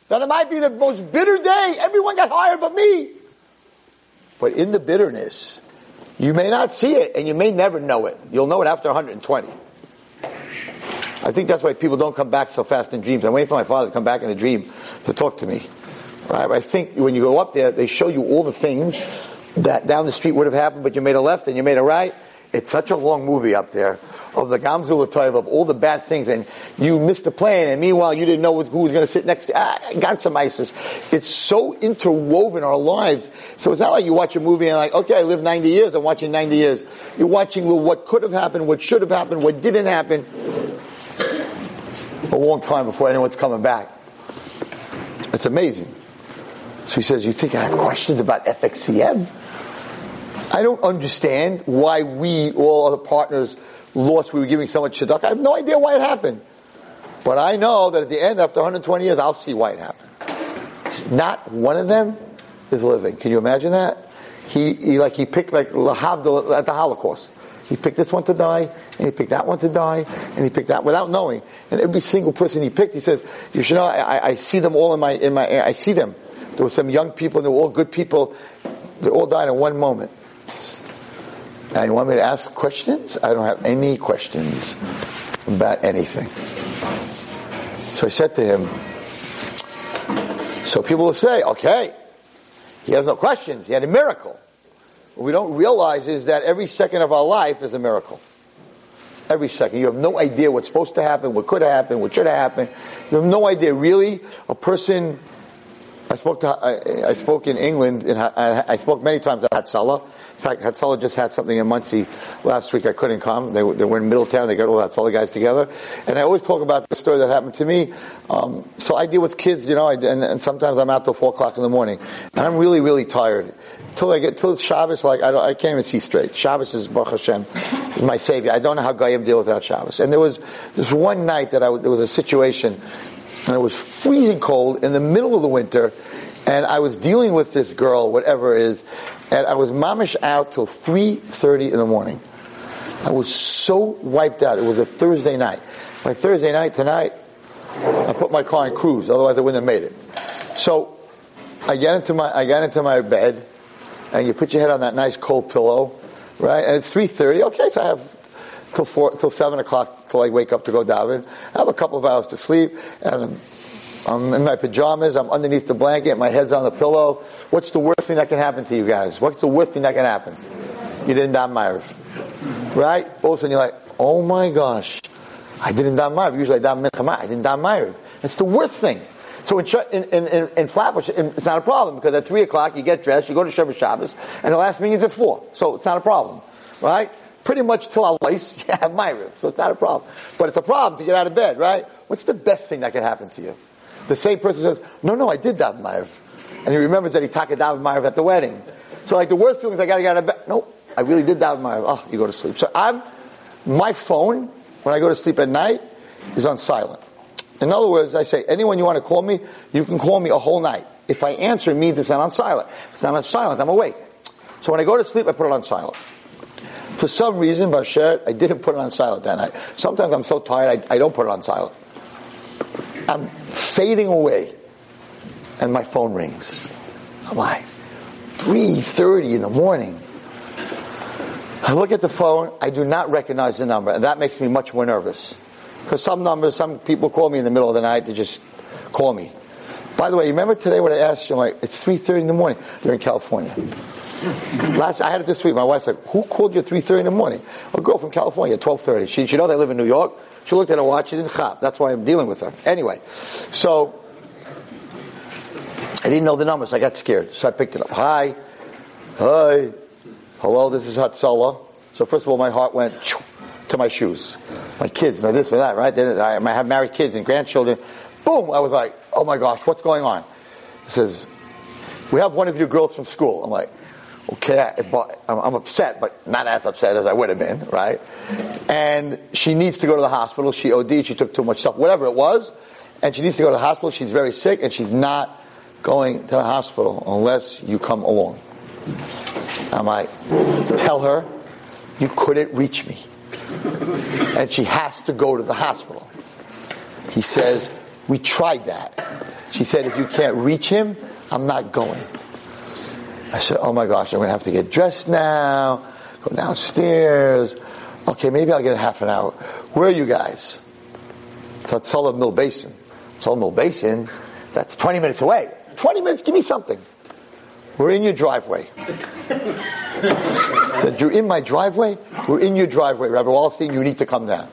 That it might be the most bitter day. Everyone got hired but me. But in the bitterness, you may not see it and you may never know it. You'll know it after 120. I think that's why people don't come back so fast in dreams. I'm waiting for my father to come back in a dream to talk to me. Right? I think when you go up there, they show you all the things that down the street would have happened, but you made a left and you made a right. It's such a long movie up there of the Gamzul of all the bad things, and you missed the plane, and meanwhile you didn't know who was going to sit next to you. Ah, got some ISIS. It's so interwoven our lives. So it's not like you watch a movie and like, okay, I lived 90 years, I'm watching 90 years. You're watching what could have happened, what should have happened, what didn't happen. A long time before anyone's coming back. It's amazing. So he says, you think I have questions about FXCM? I don't understand why we, all other partners, lost. We were giving so much tzedakah. I have no idea why it happened. But I know that at the end, after 120 years, I'll see why it happened. Not one of them is living. Can you imagine that? He, he like he picked like at the Holocaust. He picked this one to die, and he picked that one to die, and he picked that without knowing. And every single person he picked, he says, "You should know. I, I see them all in my in my. I see them. There were some young people, and they were all good people. They all died in one moment." Now you want me to ask questions? I don't have any questions about anything. So I said to him, so people will say, okay, he has no questions. He had a miracle. What we don't realize is that every second of our life is a miracle. Every second. You have no idea what's supposed to happen, what could happen, what should happen. You have no idea. Really, a person I spoke to I, I spoke in England. In, I, I spoke many times at Hatzalah. In fact, Hatzalah just had something in Monsey last week. I couldn't come. They, they were in Middletown. They got all the guys together, and I always talk about the story that happened to me. Um, so I deal with kids, you know, and, and, sometimes I'm out till four o'clock in the morning, and I'm really, really tired. Till I get till Shabbos, like I, I can't even see straight. Shabbos is Baruch Hashem, my savior. I don't know how Goyim deal without Shabbos. And there was this one night that I there was a situation and it was freezing cold in the middle of the winter, and I was dealing with this girl, whatever it is, and I was mamish out till 3.30 in the morning. I was so wiped out. It was a Thursday night. My Thursday night tonight, I put my car in cruise, otherwise I wouldn't have made it. So, I get into my, I got into my bed, and you put your head on that nice cold pillow, right? And it's 3.30, okay, so I have till four, till seven o'clock till I wake up to go daven. I have a couple of hours to sleep, and I'm in my pajamas. I'm underneath the blanket. My head's on the pillow. What's the worst thing that can happen to you guys? What's the worst thing that can happen? You didn't daven Ma'ariv. Right? All of a sudden you're like, oh my gosh, I didn't daven Ma'ariv. Usually I daven Mincha I didn't daven Ma'ariv. It's the worst thing. So in, in, in, in Flatbush, it's not a problem because at 3 o'clock you get dressed, you go to Shomer Shabbos, and the last meeting is at 4. So it's not a problem. Right? Pretty much till I waist, you have so it's not a problem. But it's a problem to get out of bed, right? What's the best thing that can happen to you? The same person says, no, no, I did daven Ma'ariv. And he remembers that he talked daven Ma'ariv at the wedding. So like the worst feeling is I gotta get out of bed. No, I really did daven Ma'ariv. Oh, you go to sleep. So I'm, my phone, when I go to sleep at night, is on silent. In other words, I say, anyone you want to call me, you can call me a whole night. If I answer, it means it's not on silent. It's not on silent, I'm awake. So when I go to sleep, I put it on silent. For some reason, Basher, I didn't put it on silent that night. Sometimes I'm so tired, I, I don't put it on silent. I'm fading away, and my phone rings. I'm like, 3.30 in the morning. I look at the phone, I do not recognize the number, and that makes me much more nervous. Because some numbers, some people call me in the middle of the night, they just call me. By the way, you remember today when I asked you, I'm like, it's 3.30 in the morning. They're in California. Last, I had it this week. My wife said, "Who called you at three thirty in the morning?" A girl from California twelve thirty. She, she know they live in New York. She looked at her watch. She didn't chop. That's why I'm dealing with her. Anyway, so I didn't know the numbers. I got scared, so I picked it up. Hi, hi, hello. This is Hatzalah. So first of all, my heart went to my shoes, my kids, my this or that. Right? Then I have married kids and grandchildren. Boom! I was like, "Oh my gosh, what's going on?" He says, "We have one of your girls from school." I'm like, Okay, but I'm upset, but not as upset as I would have been, right? And she needs to go to the hospital. She OD'd, she took too much stuff, whatever it was. And she needs to go to the hospital. She's very sick, and she's not going to the hospital unless you come along. I'm like, tell her you couldn't reach me. And she has to go to the hospital. He says, we tried that. She said, if you can't reach him, I'm not going. I said, oh my gosh, I'm going to have to get dressed now, go downstairs. Okay, maybe I'll get a half an hour. Where are you guys? It's at Sullivan Mill Basin. Sullivan Mill Basin, that's 20 minutes away. 20 minutes, give me something. We're in your driveway. said, you're in my driveway? We're in your driveway, Rabbi Wallerstein, you need to come down.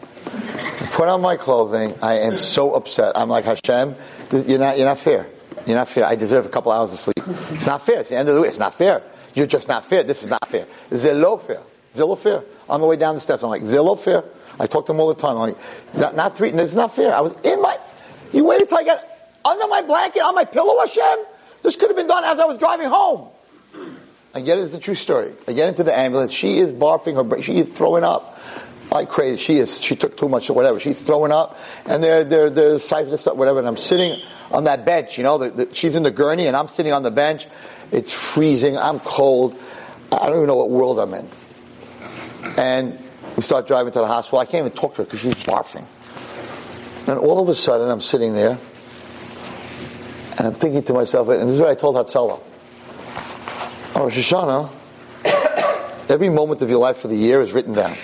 Put on my clothing. I am so upset. I'm like, Hashem, you're not, you're not fair. You're not fair. I deserve a couple hours of sleep. It's not fair. It's the end of the week. It's not fair. You're just not fair. This is not fair. Zillow fair. Zillow fair. On the way down the steps, I'm like, Zillow fair. I talk to them all the time. I'm like, not, not three. This is not fair. I was in my, you waited till I got under my blanket, on my pillow, Hashem. This could have been done as I was driving home. I get it's the true story. I get into the ambulance. She is barfing her, she is throwing up like crazy. She is, she took too much or whatever. She's throwing up and they're, they're, they're siphoning stuff, whatever. And I'm sitting on that bench, you know, the, the, she's in the gurney and I'm sitting on the bench. It's freezing. I'm cold. I don't even know what world I'm in. And we start driving to the hospital. I can't even talk to her because she's barfing. And all of a sudden, I'm sitting there, and I'm thinking to myself, and this is what I told Hatzalah. Oh, Rosh Hashanah, every moment of your life for the year is written down.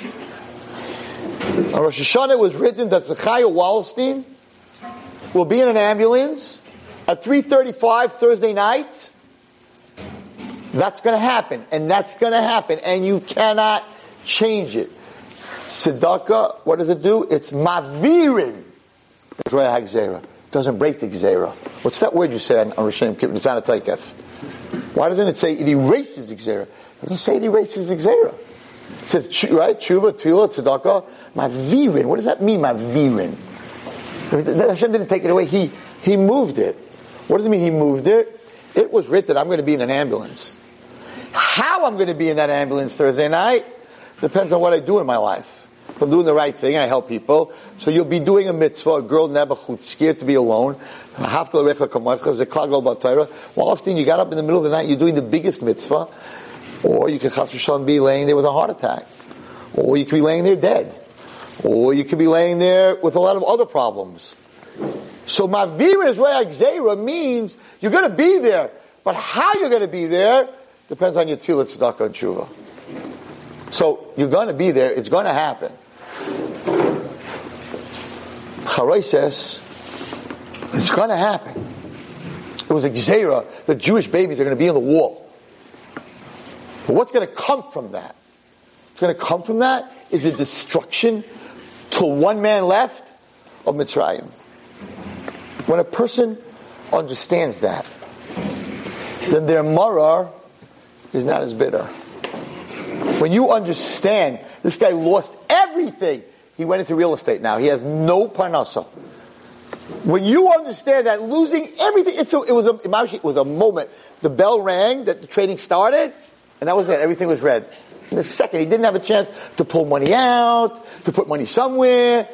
On Rosh Hashanah, it was written that Zechariah Wallerstein will be in an ambulance at 3.35 Thursday night. That's going to happen, and that's going to happen, and you cannot change it. Tzedakah, what does it do? It's mavirin. It doesn't break the gzera. What's that word you say on, Rosh Hashanah? It's not a taikef. Why doesn't it say it erases the gzera? It doesn't say it erases the gzera. It says, right? Tshuva, tefillah, tzedakah, mavirin. What does that mean, mavirin? Hashem didn't take it away. He, he moved it. What does it mean he moved it? It was written, I'm going to be in an ambulance. How I'm going to be in that ambulance Thursday night depends on what I do in my life. If I'm doing the right thing, I help people. So you'll be doing a mitzvah, a girl who's scared to be alone. Well, often you got up in the middle of the night, you're doing the biggest mitzvah. Or you could chas be laying there with a heart attack. Or you could be laying there dead. Or you could be laying there with a lot of other problems. So Mavira is Zera means you're going to be there. But how you're going to be there depends on your tefillah, tzedakah, and tshuva. So you're going to be there. It's going to happen. Charay says it's going to happen. It was a gzera. The Jewish babies are going to be in the wall. But what's going to come from that? What's going to come from that is the destruction till one man left of Mitzrayim. When a person understands that, then their marar is not as bitter. When you understand this guy lost everything, he went into real estate now. He has no parnasa. When you understand that losing everything, a, it was a it was a moment. The bell rang that the trading started, and that was it. Everything was red. In a second, he didn't have a chance to pull money out, to put money somewhere.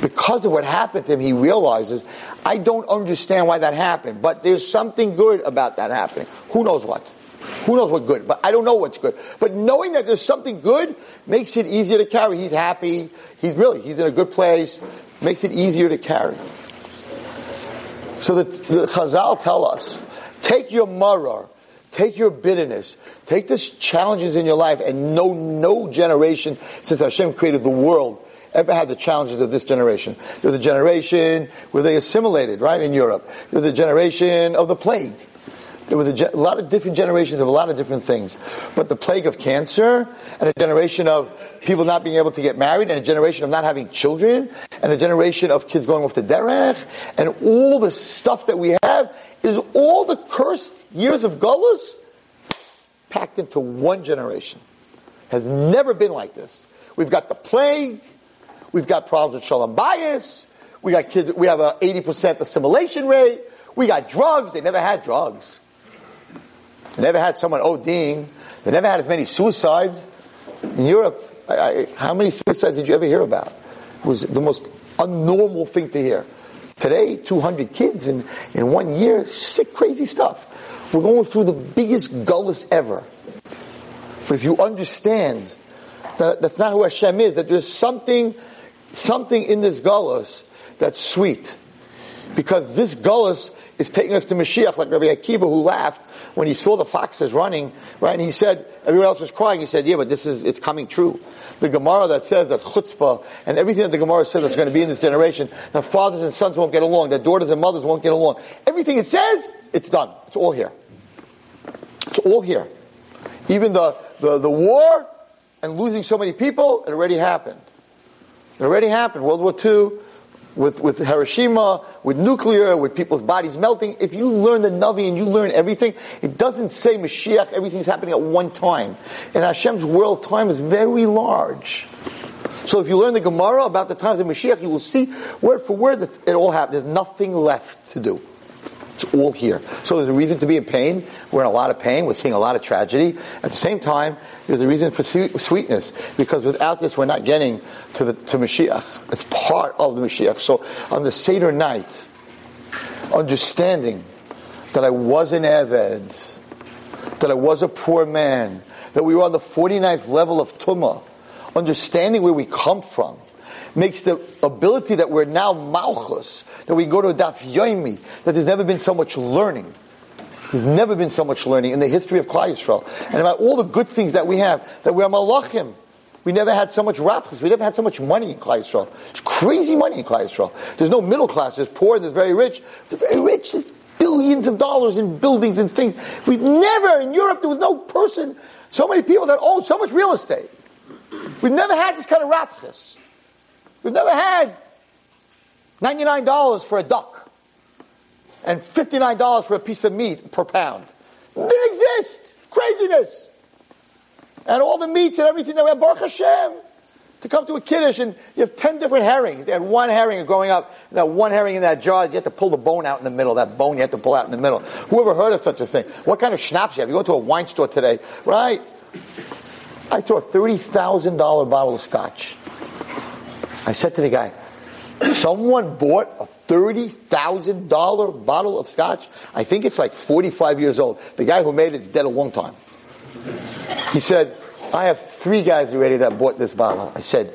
Because of what happened to him, he realizes, I don't understand why that happened, but there's something good about that happening. Who knows what? Who knows what good? But I don't know what's good. But knowing that there's something good makes it easier to carry. He's happy. He's really, he's in a good place. Makes it easier to carry. So the, the Chazal tell us, take your marar, take your bitterness, take the challenges in your life, and no, no generation since Hashem created the world ever had the challenges of this generation. They're the generation where they assimilated, right, in Europe. They're the generation of the plague. There was a, ge- a, lot of different generations of a lot of different things. But the plague of cancer, and a generation of people not being able to get married, and a generation of not having children, and a generation of kids going off to derech, and all the stuff that we have is all the cursed years of gullus packed into one generation. Has never been like this. We've got the plague, we've got problems with shalom bayis, we got kids, we have a 80% assimilation rate, we got drugs, they never had drugs. They never had someone ODing. They never had as many suicides. In Europe, I, I, how many suicides did you ever hear about? It was the most unnormal thing to hear. Today, 200 kids in, in one year, sick, crazy stuff. We're going through the biggest gullus ever. But if you understand that that's not who Hashem is, that there's something, something in this gullus that's sweet. Because this gullus is taking us to Mashiach, like Rabbi Akiva who laughed when he saw the foxes running, right? And he said, everyone else was crying. He said, yeah, but this is, it's coming true. The Gemara that says that chutzpah and everything that the Gemara says that's going to be in this generation, that fathers and sons won't get along, that daughters and mothers won't get along. Everything it says, it's done. It's all here. It's all here. Even the, the, the war and losing so many people, it already happened. It already happened. World War II, with, with Hiroshima, with nuclear, with people's bodies melting. If you learn the Navi and you learn everything, it doesn't say Mashiach, everything's happening at one time. And Hashem's world time is very large. So if you learn the Gemara about the times of Mashiach, you will see word for word that it all happened. There's nothing left to do. It's all here. So there's a reason to be in pain. We're in a lot of pain. We're seeing a lot of tragedy. At the same time, there's a reason for sweetness because without this, we're not getting to the to Mashiach. It's part of the Mashiach. So on the Seder night, understanding that I was an Eved, that I was a poor man, that we were on the 49th level of Tumah, understanding where we come from, makes the ability that we're now Malchus, that we go to Daf Yomi, that there's never been so much learning. There's never been so much learning in the history of Klal Yisrael. And about all the good things that we have, that we're Malachim. We never had so much rafkas. We never had so much money in Klal Yisrael. It's crazy money in Klal Yisrael. There's no middle class. There's poor and there's very rich. The very rich is billions of dollars in buildings and things. We've never, in Europe, there was no person, so many people that own so much real estate. We've never had this kind of rafkas. We've never had $99 for a duck and $59 for a piece of meat per pound. Didn't exist. Craziness. And all the meats and everything that we have, Baruch Hashem, to come to a kiddush and you have 10 different herrings. They had one herring growing up, and that one herring in that jar, you have to pull the bone out in the middle. That bone you have to pull out in the middle. Whoever heard of such a thing? What kind of schnapps you have? You go to a wine store today, right? I saw a $30,000 bottle of scotch. I said to the guy, someone bought a $30,000 bottle of scotch? I think it's like 45 years old. The guy who made it is dead a long time. He said, I have three guys already that bought this bottle. I said,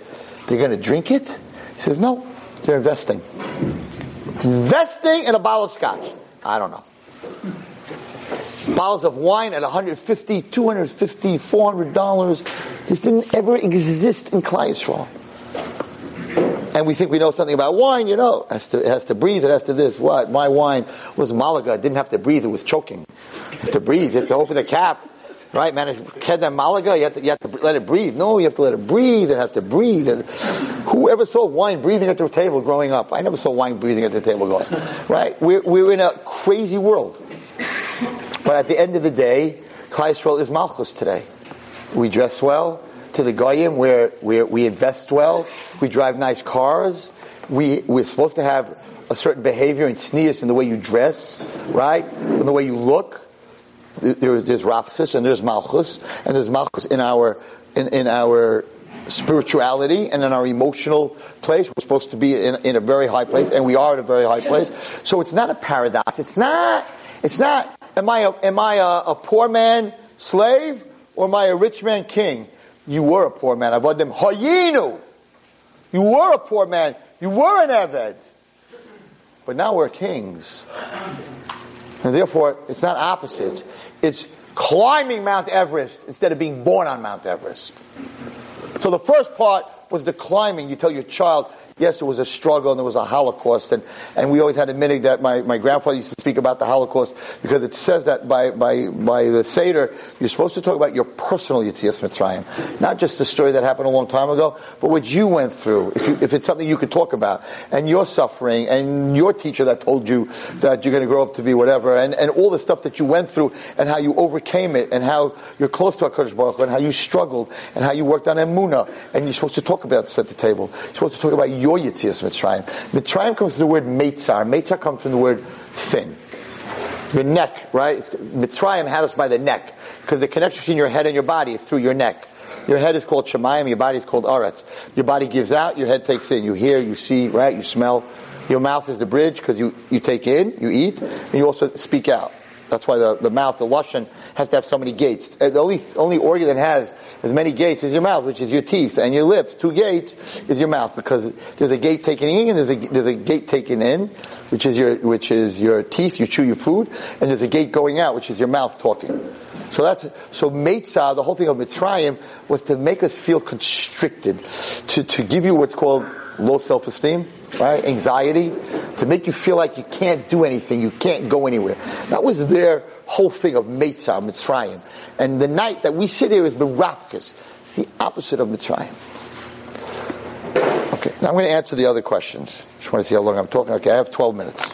they're going to drink it? He says, no, they're investing. Investing in a bottle of scotch. I don't know. Bottles of wine at 150, 250, 400 dollars. This didn't ever exist in Klal Yisrael. And we think we know something about wine, you know. It has to, it has to breathe, it has to this. What? My wine was Malaga. It didn't have to breathe, it was choking. It has to breathe, you have to open the cap. Right, man, Kedem Malaga, you have, to, you have to let it breathe. No, you have to let it breathe. It has to breathe. And whoever saw wine breathing at the table growing up? I never saw wine breathing at the table going. Right? We're, we're in a crazy world. But at the end of the day, Yisrael is Malchus today. We dress well to the Goyim, where we invest well, we drive nice cars, we, we're supposed to have a certain behavior and sneers in the way you dress, right? In the way you look. There's, there's Rafchus and there's Malchus, and there's Malchus in our, in, in our spirituality and in our emotional place. We're supposed to be in, in a very high place, and we are at a very high place. So it's not a paradox. It's not, it's not, am I a, am I a, a poor man slave, or am I a rich man king? You were a poor man. Avodim hayinu. You were a poor man. You were an Eved. But now we're kings. And therefore, it's not opposites. It's climbing Mount Everest instead of being born on Mount Everest. So the first part was the climbing. You tell your child, yes, it was a struggle and there was a Holocaust. And, and we always had a minute that my, my grandfather used to speak about the Holocaust because it says that by, by, by the Seder, you're supposed to talk about your personal Yitzias Mitzrayim. Not just the story that happened a long time ago, but what you went through. If, you, if it's something you could talk about. And your suffering and your teacher that told you that you're going to grow up to be whatever and, and all the stuff that you went through and how you overcame it and how you're close to HaKadosh Baruch and how you struggled and how you worked on Emunah. And you're supposed to talk about this at the table. You're supposed to talk about your Yitzias Mitzrayim. Mitzrayim comes from the word Meitzar. Meitzar comes from the word thin. Your neck, right? Mitzrayim had us by the neck because the connection between your head and your body is through your neck. Your head is called Shemayim, your body is called Aretz. Your body gives out, your head takes in. You hear, you see, right? You smell. Your mouth is the bridge because you, you take in, you eat, and you also speak out. That's why the, the mouth, the Lashon, has to have so many gates. Uh, the only, only organ that has as many gates as your mouth, which is your teeth, and your lips. Two gates is your mouth because there's a gate taken in and there's a, there's a gate taken in, which is your, which is your teeth, you chew your food, and there's a gate going out, which is your mouth talking. So that's, so Meitzah, the whole thing of Mitzrayim was to make us feel constricted, to, to give you what's called low self-esteem, right? Anxiety, to make you feel like you can't do anything, you can't go anywhere. That was their whole thing of Meitzah, Mitzrayim. And the night that we sit here is Berafkas. It's the opposite of Mitzrayim. Okay, now I'm going to answer the other questions. Just want to see how long I'm talking. Okay, I have 12 minutes.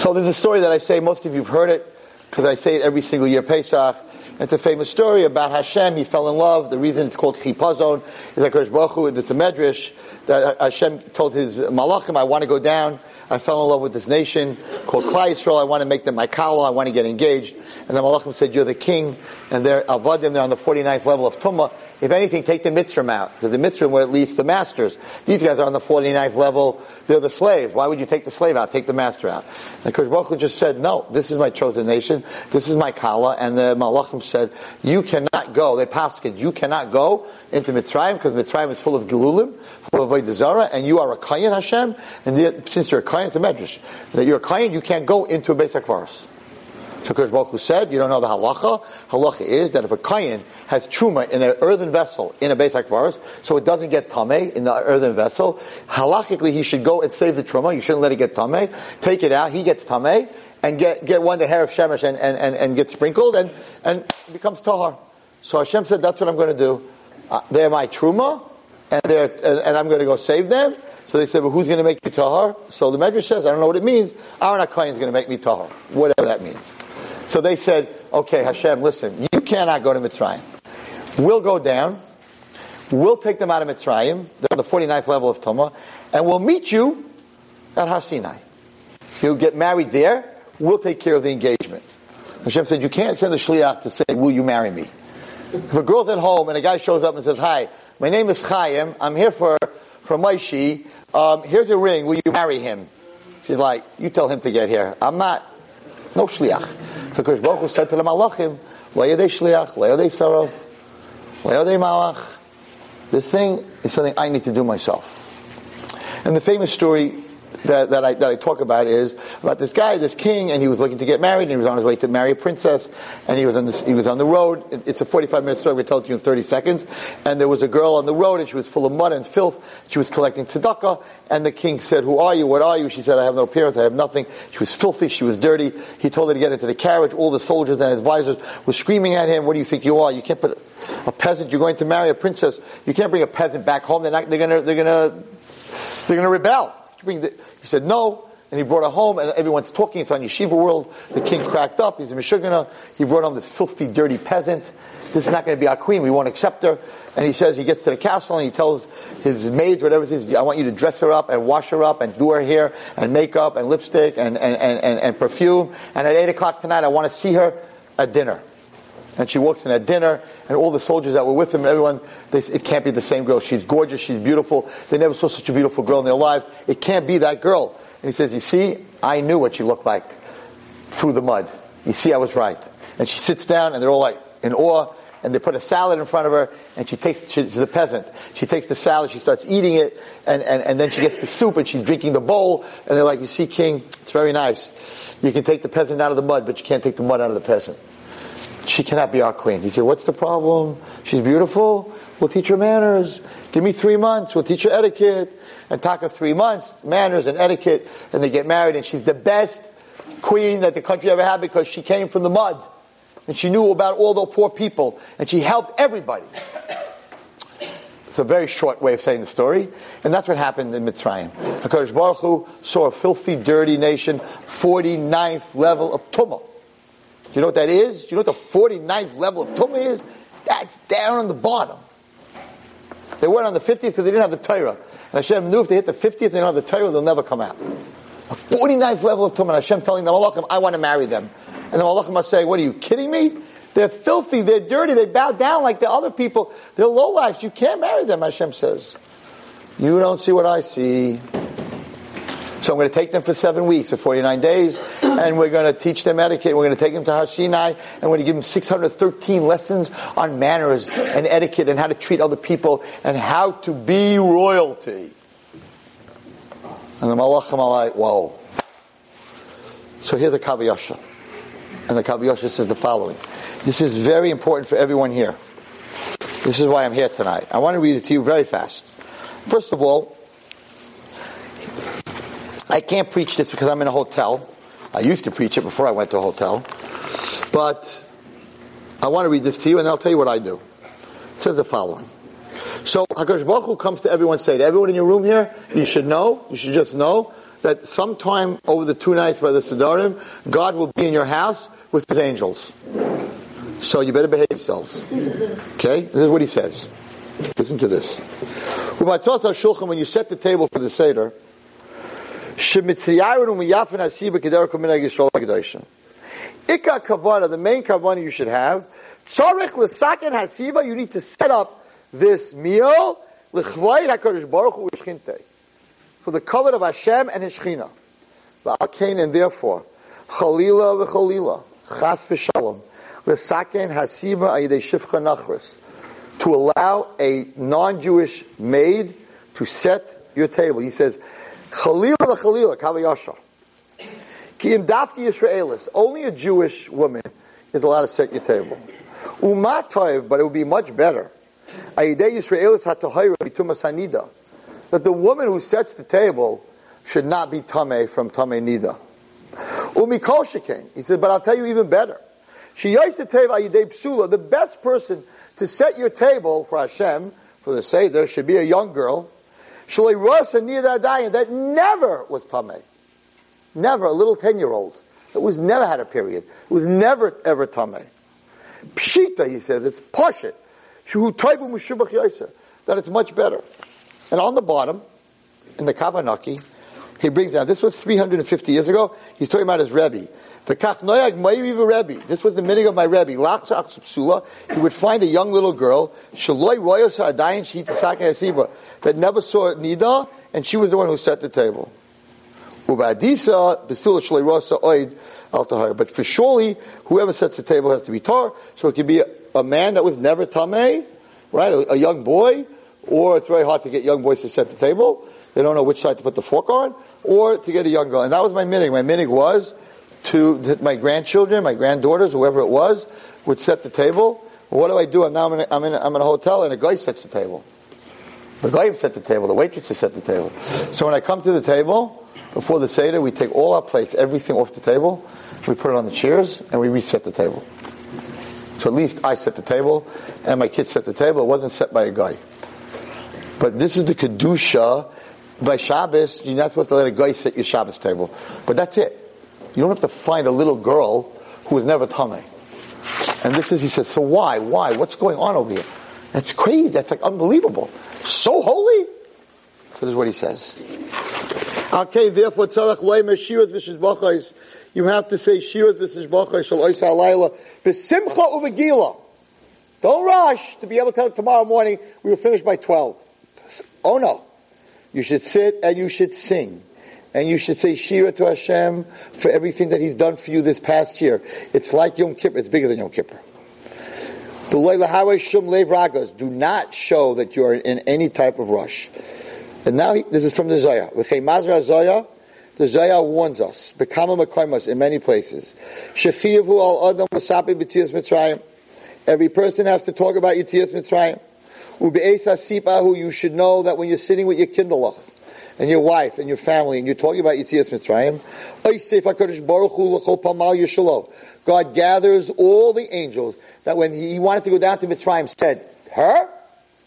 So there's a story that I say, most of you have heard it, because I say it every single year, Pesach. It's a famous story about Hashem. He fell in love. The reason it's called Chipazon is like Baruch Hu, it's a medrash that Hashem told his malachim, I want to go down. I fell in love with this nation called Klal Yisrael. I want to make them my kala. I want to get engaged. And the malachim said, you're the king. And they're avadim. They're on the 49th level of Tumah. If anything, take the mitzvah out. Because the mitzvah were at least the masters. These guys are on the 49th level. They're the slaves. Why would you take the slave out? Take the master out. And Kosh just said, no, this is my chosen nation. This is my kala. And the malachim said, you cannot go. They passed it. You cannot go into Mitzrayim because Mitzrayim is full of gelulim, full of Avodah and you are a kayan Hashem. And since you're a kayan, it's a medrash. That you're a kayan, you can't go into a beis kvaros. So Kosh Baruch Hu said, you don't know the halacha. Halacha is that if a kayan has truma in an earthen vessel in a beis kvaros, so it doesn't get tame in the earthen vessel, halachically he should go and save the truma. You shouldn't let it get tame. Take it out. He gets tame and get get one the he'erev shemesh and, and, and, and get sprinkled and and becomes tahar. So Hashem said, that's what I'm going to do. Uh, they're my truma, and they're and I'm going to go save them. So they said, well, who's going to make you tahar? So the Medrash says, I don't know what it means. Aaron HaKohen is going to make me tahar. Whatever that means. So they said, okay, Hashem, listen, you cannot go to Mitzrayim. We'll go down. We'll take them out of Mitzrayim. They're on the 49th level of Tumah. And we'll meet you at Har Sinai. You'll get married there. We'll take care of the engagement. Hashem said, you can't send a shliach to say, will you marry me? If a girl's at home and a guy shows up and says, hi, my name is Chaim. I'm here for, for Maishi. Um, here's a ring. Will you marry him? She's like, you tell him to get here. I'm not. No shliach. So Kosh Baruch said to the malachim, Le'yadei shliach, le'yadei sarov, le'yadei malach. This thing is something I need to do myself. And the famous story that, that, I, that I talk about is about this guy, this king, and he was looking to get married, and he was on his way to marry a princess, and he was on this, he was on the road. It's a 45 minute story, we tell it to you in 30 seconds. And there was a girl on the road, and she was full of mud and filth. She was collecting tzedakah, and the king said, "Who are you? What are you?" She said, "I have no appearance. I have nothing." She was filthy. She was dirty. He told her to get into the carriage. All the soldiers and advisors were screaming at him, "What do you think you are? You can't put a peasant. You're going to marry a princess. You can't bring a peasant back home. They're not. They're gonna. They're gonna. They're gonna rebel." He said, no. And he brought her home, and everyone's talking. It's on Yeshiva World. The king cracked up. He's a Meshugana. He brought on this filthy, dirty peasant. This is not going to be our queen. We won't accept her. And he says he gets to the castle and he tells his maids, whatever it is, I want you to dress her up and wash her up and do her hair and makeup and lipstick and, and, and, and, and perfume. And at 8 o'clock tonight, I want to see her at dinner. And she walks in at dinner, and all the soldiers that were with him, everyone, they, it can't be the same girl. She's gorgeous, she's beautiful. They never saw such a beautiful girl in their lives. It can't be that girl. And he says, You see, I knew what she looked like through the mud. You see, I was right. And she sits down, and they're all like in awe, and they put a salad in front of her, and she takes, she's a peasant. She takes the salad, she starts eating it, and, and, and then she gets the soup, and she's drinking the bowl, and they're like, You see, King, it's very nice. You can take the peasant out of the mud, but you can't take the mud out of the peasant she cannot be our queen. He said, what's the problem? She's beautiful. We'll teach her manners. Give me three months. We'll teach her etiquette. And talk of three months, manners and etiquette, and they get married. And she's the best queen that the country ever had because she came from the mud. And she knew about all the poor people. And she helped everybody. It's a very short way of saying the story. And that's what happened in Mitzrayim. HaKadosh Baruch Hu saw a filthy, dirty nation, 49th level of Tumah. Do you know what that is? Do you know what the 49th level of Tumah is? That's down on the bottom. They weren't on the 50th because they didn't have the Torah. And Hashem knew if they hit the 50th, they don't have the Torah, they'll never come out. A 49th level of Tumah. And Hashem telling the Malachim, I want to marry them. And the Malachim are saying, what are you kidding me? They're filthy, they're dirty, they bow down like the other people. They're low lives. You can't marry them, Hashem says. You don't see what I see. So I'm going to take them for seven weeks, for 49 days, and we're going to teach them etiquette. We're going to take them to Har Sinai, and we're going to give them 613 lessons on manners and etiquette and how to treat other people and how to be royalty. And the Malachim are like, whoa. So here's the Kav HaYashar. And the Kav HaYashar says the following. This is very important for everyone here. This is why I'm here tonight. I want to read it to you very fast. First of all, I can't preach this because I'm in a hotel. I used to preach it before I went to a hotel. But I want to read this to you and I'll tell you what I do. It says the following. So HaKadosh Baruch Hu comes to everyone say to everyone in your room here, you should know, you should just know that sometime over the two nights by the Siddarim, God will be in your house with his angels. So you better behave yourselves. Okay? This is what he says. Listen to this. When you set the table for the Seder, Ika kavana, the main kavana you should have. Tzarech l'saken hasiva, you need to set up this meal l'chvayit hakadosh baruch hu for the covenant of Hashem and His Shechina. and therefore, chalila v'chalila, chas v'shalom, l'saken hasiva ayidei shifcha nachris, to allow a non-Jewish maid to set your table. He says, Chalila v'chalila, Kav HaYashar. Ki im dafki Yisraelis, only a Jewish woman is allowed to set your table. Umatayv, but it would be much better. Ayidei Yisraelis hatahayra bitumas hanida. That the woman who sets the table should not be tame from tame nida. Umikol shekain. He said, but I'll tell you even better. The best person to set your table for Hashem, for the Seder, should be a young girl that never was Tameh. Never, a little 10 year old. That was never had a period. It was never ever Tameh. Pshita, he says, it's Pashit. That it's much better. And on the bottom, in the Kavanaki, he brings down, this was 350 years ago, he's talking about his Rebbe. This was the meaning of my Rebbe. He would find a young little girl, that never saw Nida, and she was the one who set the table. But for surely, whoever sets the table has to be tar. So it could be a, a man that was never tamei, right? A, a, young boy, or it's very hard to get young boys to set the table. They don't know which side to put the fork on, or to get a young girl. And that was my minig. My minig was to my grandchildren, my granddaughters, whoever it was, would set the table. Well, what do I do? I'm now I'm in, a, I'm, in a, I'm in a hotel and a guy sets the table. The guy set the table. The waitresses set the table. So when I come to the table before the seder, we take all our plates, everything off the table, we put it on the chairs, and we reset the table. So at least I set the table, and my kids set the table. It wasn't set by a guy. But this is the kedusha. By Shabbos, you're not supposed to let a guy set your Shabbos table. But that's it. You don't have to find a little girl who was never tummy. And this is, he says, so why? Why? What's going on over here? That's crazy. That's like unbelievable. So holy? So this is what he says. Okay, therefore, tzarach loy shiras v'shishbachais. You have to say shiras v'shishbachais shal oisa alayla v'simcha uvegila. Don't rush to be able to tell it tomorrow morning we will finish by 12. Oh no. You should sit and you should sing and you should say Shira to Hashem for everything that He's done for you this past year. It's like Yom Kippur. It's bigger than Yom Kippur. Do not show that you are in any type of rush. And now this is from the Zohar. The Zohar warns us. In many places. Every person has to talk about Yitzias Mitzrayim. You should know that when you're sitting with your kindlech, and your wife and your family, and you're talking about Yitzias Mitzrayim, God gathers all the angels that when he wanted to go down to Mitzrayim said, her?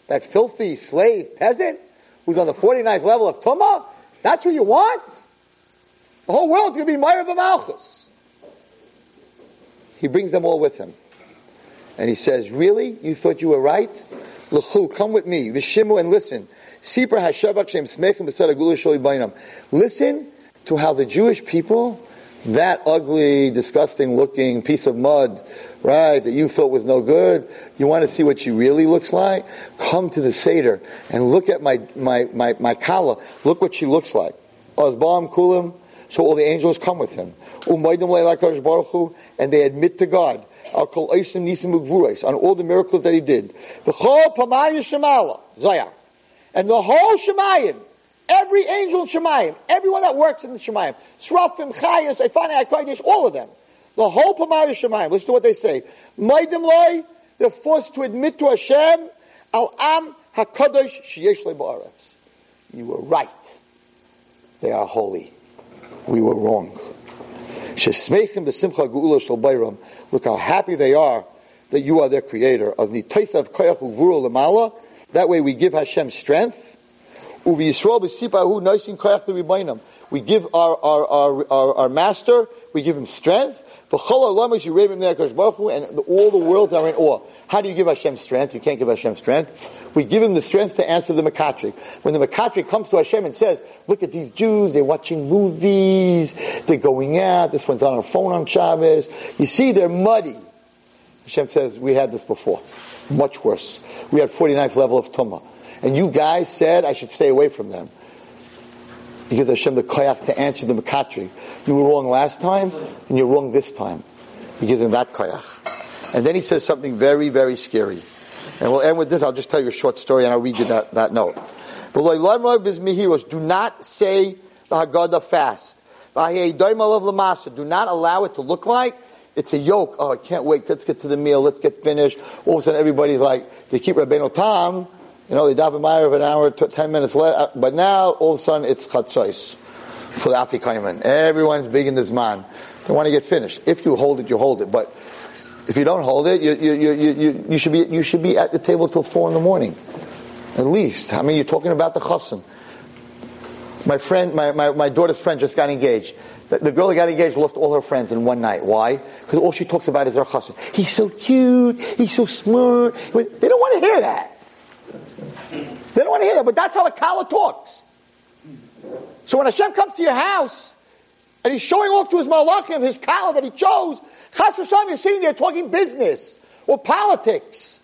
That filthy slave peasant who's on the 49th level of Tumah? That's what you want? The whole world's going to be Meir Malchus. He brings them all with him. And he says, really? You thought you were right? L'chu, come with me. Vishimu and listen. Listen to how the Jewish people, that ugly, disgusting looking piece of mud, right, that you thought was no good, you want to see what she really looks like? Come to the Seder and look at my, my, my, my kala. Look what she looks like. Azbam kulim. So all the angels come with him. And they admit to God on all the miracles that he did. And the whole Shemayim, every angel in Shemayim, everyone that works in the Shemayim, Srafim, Chayas, Ifani, HaKodesh, all of them, the whole Pamayim Shemayim, listen to what they say. Maidim loy, they're forced to admit to Hashem, Al Am HaKadosh Sheyesh Ba'aretz. You were right. They are holy. We were wrong. Look how happy they are that you are their creator. That way we give Hashem strength. We give our, our, our, our, our master, we give him strength. And all the worlds are in awe. How do you give Hashem strength? You can't give Hashem strength. We give him the strength to answer the Makatrik. When the Makatrik comes to Hashem and says, look at these Jews, they're watching movies, they're going out, this one's on her phone on Shabbos. You see, they're muddy. Hashem says, we had this before much worse. We had 49th level of Tumah. And you guys said I should stay away from them. He gives Hashem the koyach to answer the Makatri. You were wrong last time, and you're wrong this time. He gives him that koyach. And then he says something very, very scary. And we'll end with this. I'll just tell you a short story, and I'll read you that, that note. Do not say the Haggadah fast. Do not allow it to look like it's a yoke. Oh, I can't wait. Let's get to the meal. Let's get finished. All of a sudden, everybody's like, they keep Rabbeinu Tam. You know, they daven Ma'ariv an hour, t- ten minutes late. Uh, but now, all of a sudden, it's chatzos for the Afikoman. Everyone's big in this man. They want to get finished. If you hold it, you hold it. But if you don't hold it, you, you, you, you, you, should be, you should be at the table till four in the morning. At least. I mean, you're talking about the chassan. My friend, my, my, my daughter's friend just got engaged. The, the girl that got engaged lost all her friends in one night. Why? Because all she talks about is her husband. He's so cute. He's so smart. They don't want to hear that. They don't want to hear that. But that's how a kala talks. So when Hashem comes to your house and he's showing off to his malachim his kala that he chose, Chas v'shalom, you're sitting there talking business or politics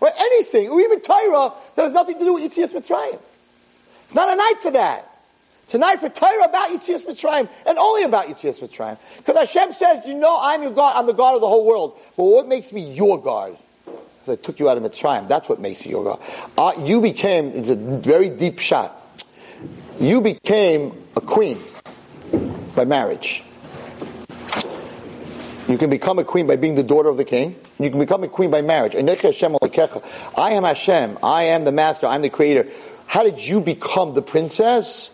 or anything, or even Torah that has nothing to do with Yitzias Mitzrayim. It's not a night for that. It's a night for Torah about Yitzias Mitzrayim and only about Yitzias Mitzrayim. Because Hashem says, you know, I'm your God, I'm the God of the whole world. But what makes me your God? I took you out of Mitzrayim. That's what makes you your God. Uh, you became, it's a very deep shot. You became a queen by marriage. You can become a queen by being the daughter of the king. You can become a queen by marriage. I am Hashem. I am the master. I'm the creator. How did you become the princess?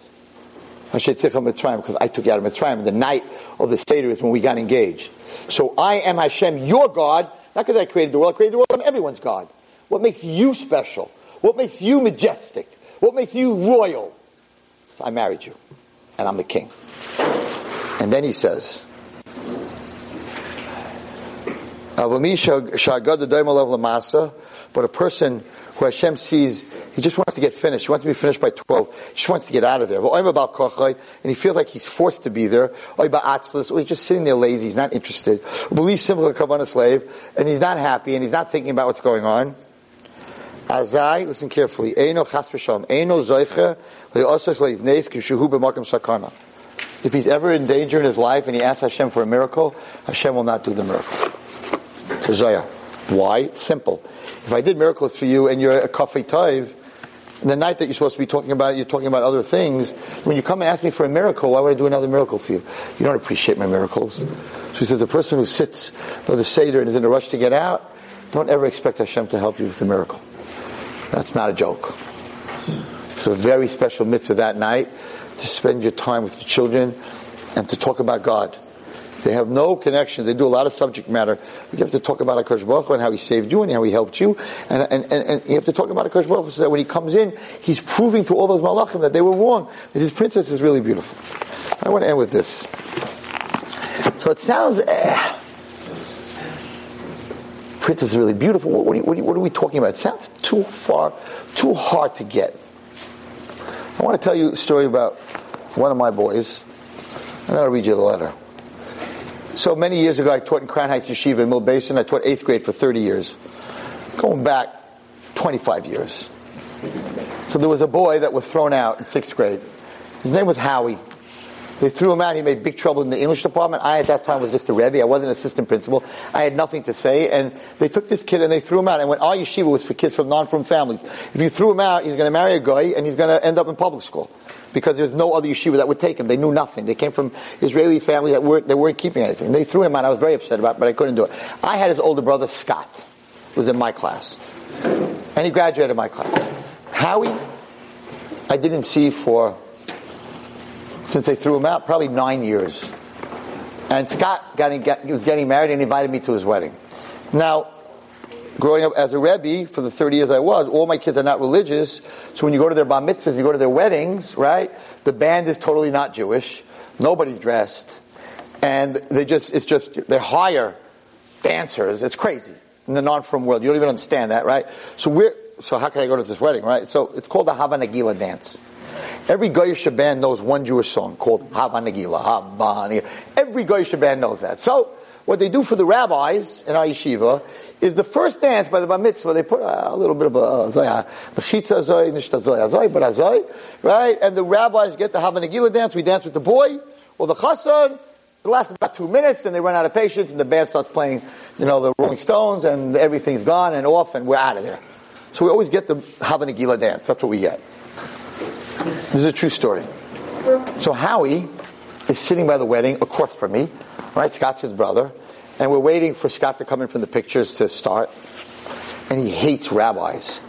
Because I took you out of Mitzrayim. The night of the Seder is when we got engaged. So I am Hashem, your God, not because I created the world. I created the world. I'm everyone's God. What makes you special? What makes you majestic? What makes you royal? I married you, and I'm the king. And then he says, but a person who Hashem sees, he just wants to get finished. He wants to be finished by 12. He just wants to get out of there. And he feels like he's forced to be there. Or he's just sitting there lazy. He's not interested. Believes simply a slave, and he's not happy, and he's not thinking about what's going on. Azai, listen carefully. Eino chas v'shalom. Eino zoiche le'osas le'izneis kishuhu b'makim sakana. If he's ever in danger in his life and he asks Hashem for a miracle, Hashem will not do the miracle. To Zoya. Why? It's simple. If I did miracles for you and you're a kafei toiv, the night that you're supposed to be talking about it, you're talking about other things. When you come and ask me for a miracle, why would I do another miracle for you? You don't appreciate my miracles. So he says, the person who sits by the Seder and is in a rush to get out, don't ever expect Hashem to help you with a miracle. That's not a joke. It's a very special mitzvah that night to spend your time with your children and to talk about God. They have no connection. They do a lot of subject matter. You have to talk about Akash Baruch and how he saved you and how he helped you. And, and, and, and you have to talk about Akash Baruch so that when he comes in, he's proving to all those malachim that they were wrong, that his princess is really beautiful. I want to end with this. So it sounds, eh, princess is really beautiful. What, what, what, what are we talking about? It sounds too far, too hard to get. I want to tell you a story about one of my boys, and then I'll read you the letter. So many years ago, I taught in Crown Heights Yeshiva in Mill Basin. I taught eighth grade for 30 years. Going back 25 years. So there was a boy that was thrown out in sixth grade. His name was Howie. They threw him out. He made big trouble in the English department. I, at that time, was just a Rebbe. I wasn't an assistant principal. I had nothing to say. And they took this kid and they threw him out. And when our yeshiva was for kids from non-frum families, if you threw him out, he's going to marry a guy and he's going to end up in public school because there was no other yeshiva that would take him. They knew nothing. They came from Israeli family that weren't, they weren't keeping anything. They threw him out. I was very upset about it, but I couldn't do it. I had his older brother, Scott, was in my class. And he graduated my class. Howie, I didn't see for, since they threw him out, probably nine years. And Scott got, got, was getting married and invited me to his wedding. Now, growing up as a Rebbe for the 30 years I was, all my kids are not religious. So when you go to their bar mitzvahs, you go to their weddings, right? The band is totally not Jewish. Nobody's dressed. And they just, it's just, they're higher dancers. It's crazy in the non-frum world. You don't even understand that, right? So we're, so how can I go to this wedding, right? So it's called the Hava Nagila dance. Every Goyish band knows one Jewish song called Hava Nagila. Hava Every Goyish band knows that. So what they do for the rabbis in our yeshiva is the first dance by the bar mitzvah. They put a, little bit of a zoya, b'shitza zoy, nishta zoya zoy, but zoy, right? And the rabbis get the Hava Nagila dance. We dance with the boy or the chassan. It lasts about two minutes, then they run out of patience, and the band starts playing, you know, the Rolling Stones, and everything's gone and off, and we're out of there. So we always get the Hava Nagila dance. That's what we get. This is a true story. So Howie is sitting by the wedding across from me, right? Scott's his brother. And we're waiting for Scott to come in from the pictures to start. And he hates rabbis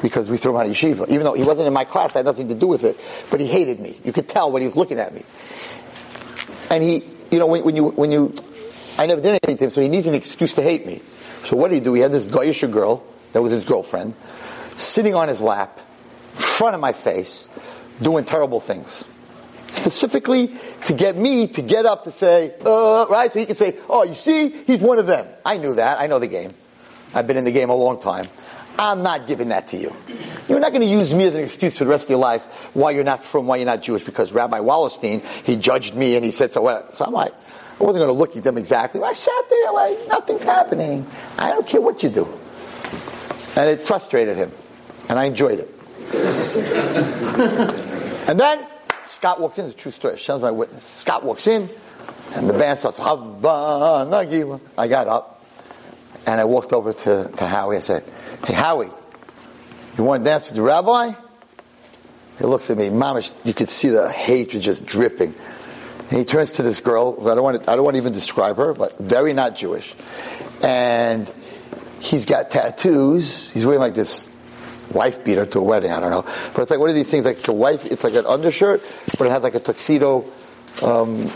because we threw him out of yeshiva. Even though he wasn't in my class, I had nothing to do with it. But he hated me. You could tell when he was looking at me. And he, you know, when, when you, when you, I never did anything to him, so he needs an excuse to hate me. So what did he do? He had this Goyisha girl, that was his girlfriend, sitting on his lap, in front of my face, doing terrible things. Specifically to get me to get up to say, uh, right? So he can say, oh, you see, he's one of them. I knew that. I know the game. I've been in the game a long time. I'm not giving that to you. You're not going to use me as an excuse for the rest of your life why you're not from, why you're not Jewish, because Rabbi Wallerstein, he judged me and he said so. So I'm like, I wasn't going to look at them exactly. I sat there like, nothing's happening. I don't care what you do. And it frustrated him. And I enjoyed it. and then Scott walks in. It's a true story. Shell's my witness. Scott walks in, and the band starts. I got up, and I walked over to, to Howie. I said, Hey, Howie, you want to dance with the rabbi? He looks at me. Mamish, you could see the hatred just dripping. And he turns to this girl. I don't want to, I don't want to even describe her, but very not Jewish. And he's got tattoos. He's wearing like this wife beater to a wedding. I don't know, but it's like one of these things. Like it's a wife. It's like an undershirt, but it has like a tuxedo um,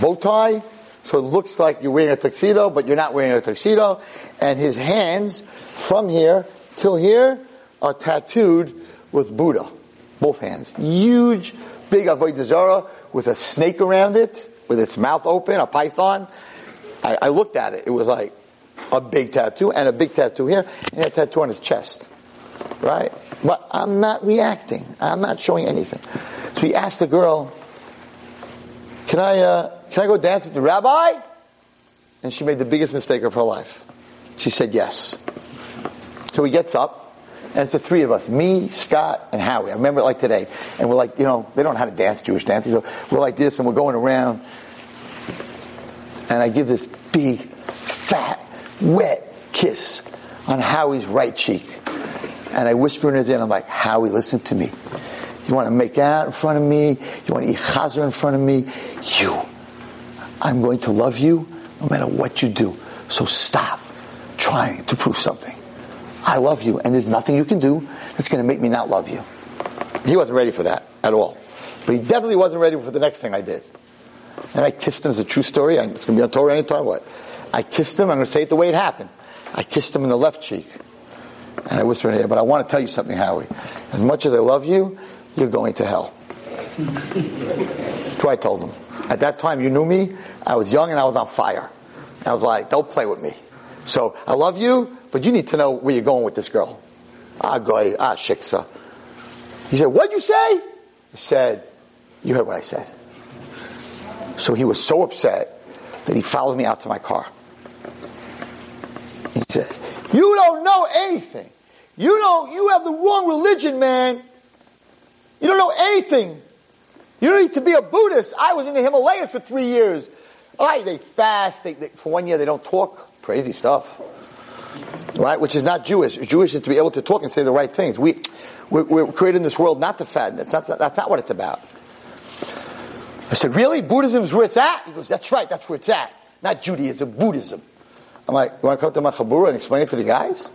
bow tie. So it looks like you're wearing a tuxedo, but you're not wearing a tuxedo. And his hands from here till here are tattooed with Buddha. Both hands. Huge, big Avodah Zarah with a snake around it, with its mouth open, a python. I, I looked at it. It was like a big tattoo and a big tattoo here and a tattoo on his chest. Right? But I'm not reacting. I'm not showing anything. So he asked the girl, can I, uh, can I go dance with the rabbi? And she made the biggest mistake of her life. She said yes. So he gets up, and it's the three of us, me, Scott, and Howie. I remember it like today. And we're like, you know, they don't know how to dance Jewish dances. So we're like this, and we're going around. And I give this big, fat, wet kiss on Howie's right cheek. And I whisper in his ear, I'm like, Howie, listen to me. You want to make out in front of me? You want to eat chazer in front of me? You. I'm going to love you no matter what you do. So stop trying to prove something. I love you, and there's nothing you can do that's going to make me not love you. He wasn't ready for that at all. But he definitely wasn't ready for the next thing I did. And I kissed him as a true story. It's going to be on Torah anytime. What? I kissed him. I'm going to say it the way it happened. I kissed him in the left cheek. And I whispered in here, but I want to tell you something, Howie. As much as I love you, you're going to hell. What I told him. At that time, you knew me. I was young and I was on fire. I was like, don't play with me. So I love you, but you need to know where you're going with this girl. Ah, goy, ah, shiksa. He said, what'd you say? He said, you heard what I said. So he was so upset that he followed me out to my car. He said, you don't know anything. You don't, you have the wrong religion, man. You don't know anything. You don't need to be a Buddhist. I was in the Himalayas for three years. Right, they fast. They, they, for one year, they don't talk. Crazy stuff. Right? Which is not Jewish. Jewish is to be able to talk and say the right things. We, we're, we're created in this world not to fad. That's not, that's not what it's about. I said, really? Buddhism is where it's at? He goes, that's right, that's where it's at. Not Judaism, Buddhism. I'm like, you want to come to my chabura and explain it to the guys?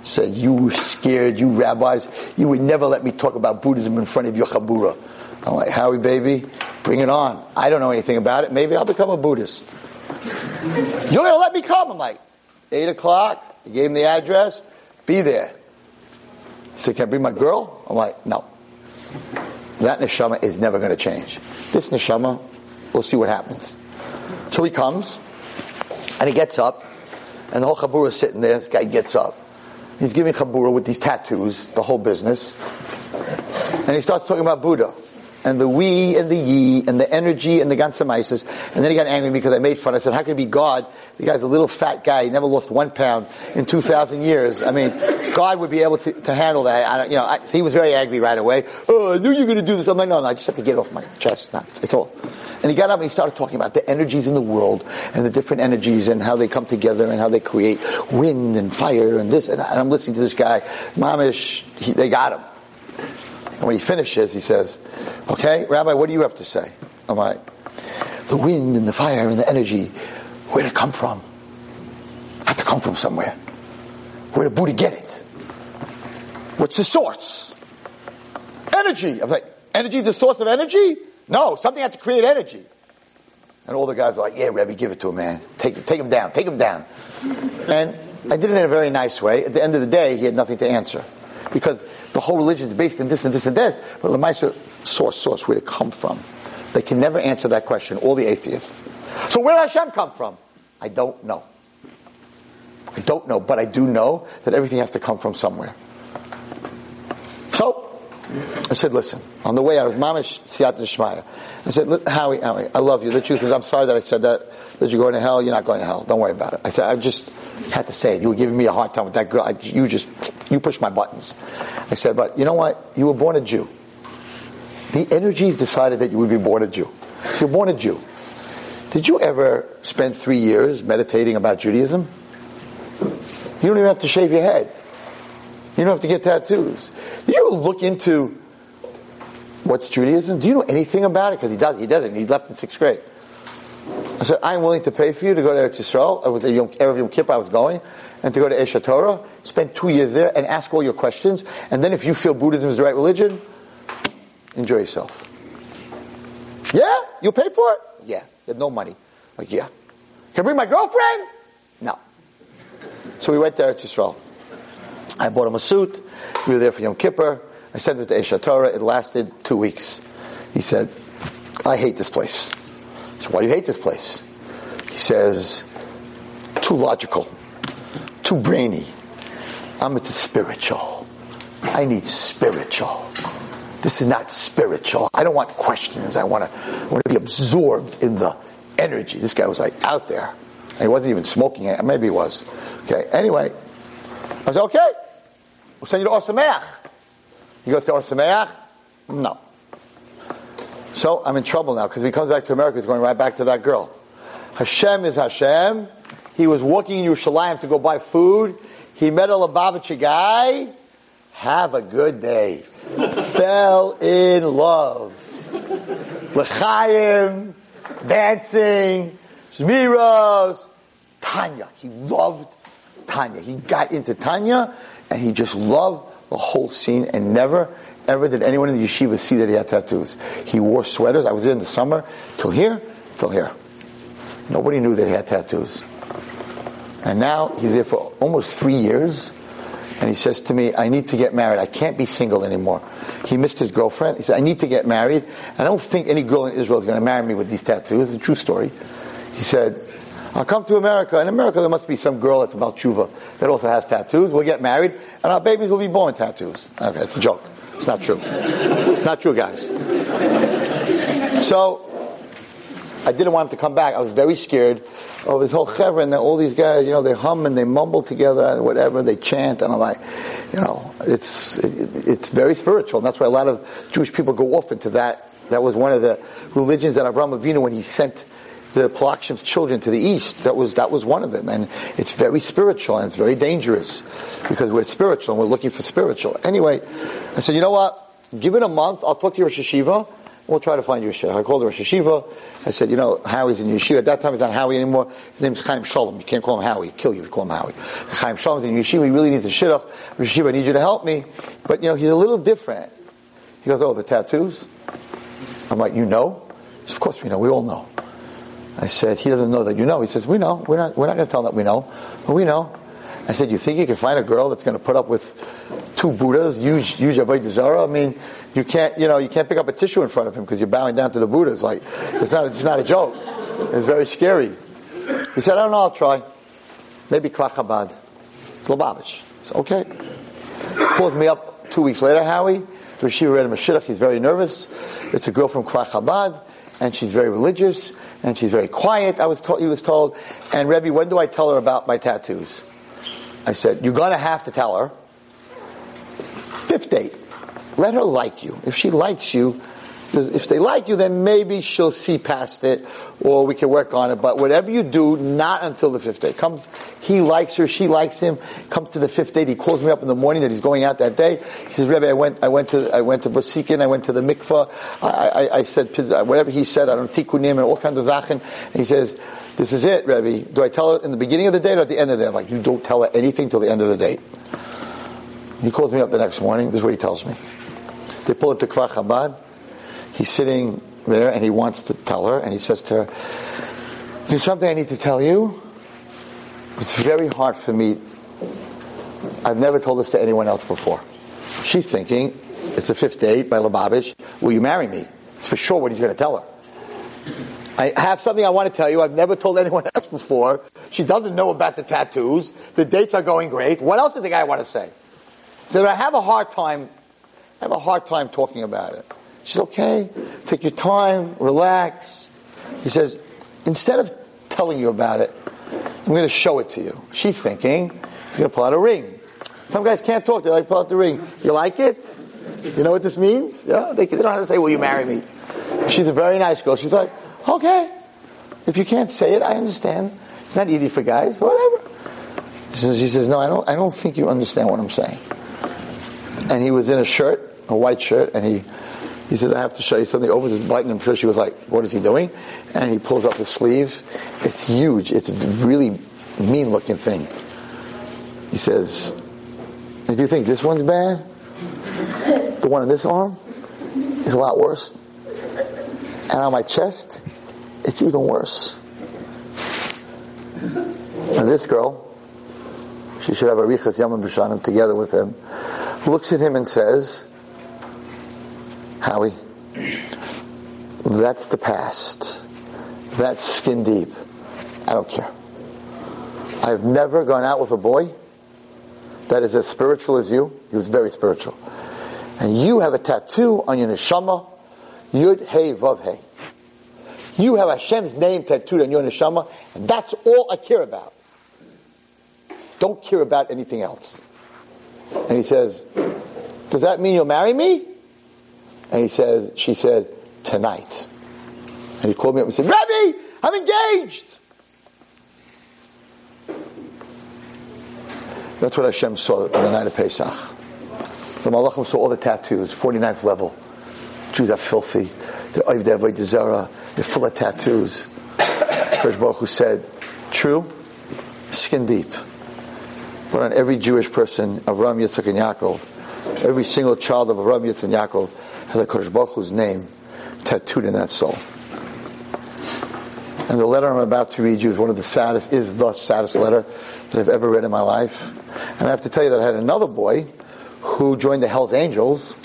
He said, you were scared, you rabbis, you would never let me talk about Buddhism in front of your chabura. I'm like, Howie, baby, bring it on. I don't know anything about it. Maybe I'll become a Buddhist. You're going to let me come? I'm like, 8 o'clock. He gave him the address. Be there. He said, can I bring my girl? I'm like, no. That neshama is never going to change. This neshama, we'll see what happens. So he comes, and he gets up, and the whole chabura is sitting there. This guy gets up. He's giving chabura with these tattoos, the whole business. And he starts talking about Buddha and the we and the ye and the energy and the gansamaisis. And then he got angry because I made fun. I said, how can it be God? The guy's a little fat guy. He never lost one pound in 2,000 years. I mean, God would be able to, to handle that. I don't, you know, I, so he was very angry right away. Oh, I knew you were going to do this. I'm like, no, no, I just have to get it off my chest. That's, it's all. And he got up and he started talking about the energies in the world and the different energies and how they come together and how they create wind and fire and this. And I'm listening to this guy. Mamish, he, they got him. And when he finishes, he says, Okay, Rabbi, what do you have to say? I'm like, The wind and the fire and the energy, where'd it come from? Had to come from somewhere. Where did Buddha get it? What's the source? Energy. I like, Energy is the source of energy? No, something had to create energy. And all the guys were like, yeah, Rabbi, give it to him, man. Take, take him down, take him down. And I did it in a very nice way. At the end of the day, he had nothing to answer. Because the whole religion is based on this and this and that. But the Lamaisa, source, source, where it come from? They can never answer that question, all the atheists. So where did Hashem come from? I don't know. I don't know, but I do know that everything has to come from somewhere. So, I said, listen, on the way out of Mamish Siyat Nishmaya, I said, Howie, Howie, I love you. The truth is, I'm sorry that I said that, that you're going to hell. You're not going to hell. Don't worry about it. I said, I just had to say it. You were giving me a hard time with that girl. I, you just, you push my buttons. I said, but you know what? You were born a Jew. The energies decided that you would be born a Jew. You're born a Jew. Did you ever spend three years meditating about Judaism? You don't even have to shave your head. You don't have to get tattoos. Did you look into what's Judaism? Do you know anything about it? Because he does. He doesn't. He left in sixth grade. I said, I'm willing to pay for you to go to Eretz Yisrael. I was a Yom, Yom Kippur I was going. And to go to Aish Torah, spend two years there and ask all your questions. And then if you feel Buddhism is the right religion, enjoy yourself. Yeah? You pay for it? Yeah. You had no money. Like, yeah. Can I bring my girlfriend? No. So we went there to Israel. I bought him a suit. We were there for Yom Kippur. I sent him to Aish Torah. It lasted two weeks. He said, I hate this place. So why do you hate this place? He says, too logical, too brainy. I'm into spiritual. I need spiritual. This is not spiritual. I don't want questions. I want to, I want to be absorbed in the energy. This guy was like out there. And he wasn't even smoking it. Maybe he was. Okay. Anyway, I said, okay. We'll send you to Ohr Somayach. He goes to Ohr Somayach? No. So I'm in trouble now because if he comes back to America, he's going right back to that girl. Hashem is Hashem. He was walking in Yerushalayim to go buy food. He met a Lubavitcher guy. Have a good day. Fell in love. L'chaim, dancing, Zmiros, Tanya. He loved Tanya. He got into Tanya and he just loved the whole scene and never ever did anyone in the yeshiva see that he had tattoos. He wore sweaters. I was there in the summer, till here, till here. Nobody knew that he had tattoos. And now he's there for almost three years, and he says to me, I need to get married. I can't be single anymore. He missed his girlfriend. He said, I need to get married. I don't think any girl in Israel is going to marry me with these tattoos. It's a true story. He said, I'll come to America. In America, there must be some girl that's about tshuva that also has tattoos. We'll get married, and our babies will be born tattoos. Okay, it's a joke. It's not true. it's not true, guys. So, I didn't want him to come back. I was very scared of his whole chevra and all these guys, you know, they hum and they mumble together and whatever, they chant, and I'm like, you know, it's, it, it's very spiritual. And that's why a lot of Jewish people go off into that. That was one of the religions that Avraham Avinu, when he sent the pilagshim's children to the east. That was that was one of them, and it's very spiritual and it's very dangerous because we're spiritual and we're looking for spiritual. Anyway, I said, you know what? Give it a month. I'll talk to your Yeshiva. We'll try to find you a shidduch. I called the Rosh Yeshiva. I said, you know, Howie's in yeshiva. At that time, he's not Howie anymore. His name is Chaim Shalom. You can't call him Howie. Kill you if you call him Howie. Chaim Shalom's in yeshiva. He really needs a shidduch. Rosh Yeshiva, I need you to help me. But, you know, he's a little different. He goes, oh, the tattoos? I'm like, you know? Said, of course we know. We all know. I said, he doesn't know that you know. He says, we know. We're not, we're not going to tell him that we know. But we know. I said, you think you can find a girl that's going to put up with two Buddhas, use, use Avodah Zarah? I mean, you can't, you know, you can't pick up a tissue in front of him because you're bowing down to the Buddhas. Like, it's not, it's not a joke. It's very scary. He said, I don't know, I'll try. Maybe Kfar Chabad. Lubavitch. Okay. Calls me up two weeks later, Howie. She read him a shidduch. He's very nervous. It's a girl from Kfar Chabad, and she's very religious, and she's very quiet, I was told, he was told. And Rebbe, when do I tell her about my tattoos? I said, you're gonna have to tell her. Fifth date. Let her like you. If she likes you, if they like you, then maybe she'll see past it, or we can work on it. But whatever you do, not until the fifth day. Comes, he likes her, she likes him. Comes to the fifth day, he calls me up in the morning that he's going out that day. He says, Rebbe, I went, I went to, I went to Bosikin, I went to the mikvah. I, I, I said, whatever he said, I don't tikunim and all kinds of zachen. And he says, this is it, Rebbe. Do I tell her in the beginning of the date or at the end of the day? I'm like, you don't tell her anything till the end of the date. He calls me up the next morning. This is what he tells me. They pull into Kfar Chabad. He's sitting there and he wants to tell her, and he says to her, There's something I need to tell you. It's very hard for me. I've never told this to anyone else before. She's thinking, it's the fifth date by Lubavitch. will you marry me? It's for sure what he's going to tell her. I have something I want to tell you. I've never told anyone else before. She doesn't know about the tattoos. The dates are going great. What else does the guy want to say? So I have a hard time. I have a hard time talking about it. She's okay. Take your time. Relax. He says, instead of telling you about it, I'm going to show it to you. She's thinking he's going to pull out a ring. Some guys can't talk. They like pull out the ring. You like it? You know what this means? Yeah. They, they don't have to say, "Will you marry me?" She's a very nice girl. She's like, Okay. If you can't say it, I understand. It's not easy for guys, whatever. She she says, No, I don't, I don't think you understand what I'm saying. And he was in a shirt, a white shirt, and he, he says, I have to show you something. Opens his button. I'm sure she was like, What is he doing? And he pulls up his sleeve. It's huge. It's a really mean looking thing. He says, If you think this one's bad, the one in this arm is a lot worse. And on my chest, it's even worse. And this girl, she should have a Richas Yamim B'Shanim together with him, looks at him and says, Howie, that's the past. That's skin deep. I don't care. I've never gone out with a boy that is as spiritual as you. He was very spiritual. And you have a tattoo on your neshama, Yud Hey Vav Hey. You have Hashem's name tattooed on your neshama, and that's all I care about. Don't care about anything else. And he says, Does that mean you'll marry me? And he says, She said, Tonight. And he called me up and said, Rebbe, I'm engaged. That's what Hashem saw on the night of Pesach. The Malachim saw all the tattoos, 49th level. Jews are filthy. They're. They're full of tattoos. First Baruch Hu said, true, skin deep. But on every Jewish person, Avram, Yitzchak, and Yaakov, every single child of Avram, Yitzchak, and Yaakov has a Kodesh Baruch name tattooed in that soul. And the letter I'm about to read you is one of the saddest, is the saddest letter that I've ever read in my life. And I have to tell you that I had another boy who joined the Hells Angels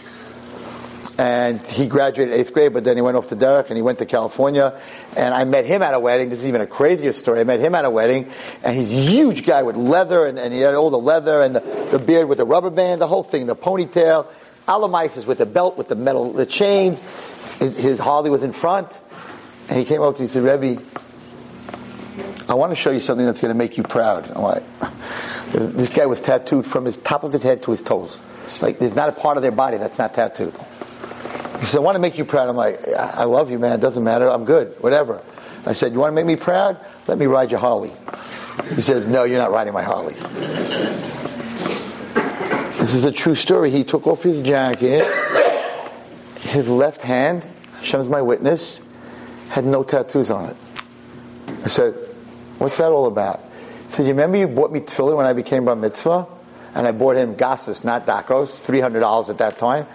and he graduated eighth grade, but then he went off to derech and he went to California. And I met him at a wedding. This is even a crazier story. I met him at a wedding, and he's a huge guy with leather, and, and he had all the leather and the, the beard with the rubber band, the whole thing, the ponytail. Alamisis with the belt, with the metal, the chains. His, his Harley was in front, and he came up to me and said, Rebbe, I want to show you something that's going to make you proud. I'm like, this guy was tattooed from his top of his head to his toes. Like, there's not a part of their body that's not tattooed. He said, I want to make you proud. I'm like, I love you, man. It doesn't matter. I'm good. Whatever. I said, You want to make me proud? Let me ride your Harley. He says, No, you're not riding my Harley. This is a true story. He took off his jacket. His left hand, Hashem's my witness, had no tattoos on it. I said, What's that all about? He said, You remember you bought me tefillin when I became bar mitzvah? And I bought him gases, not dakos, $300 at that time.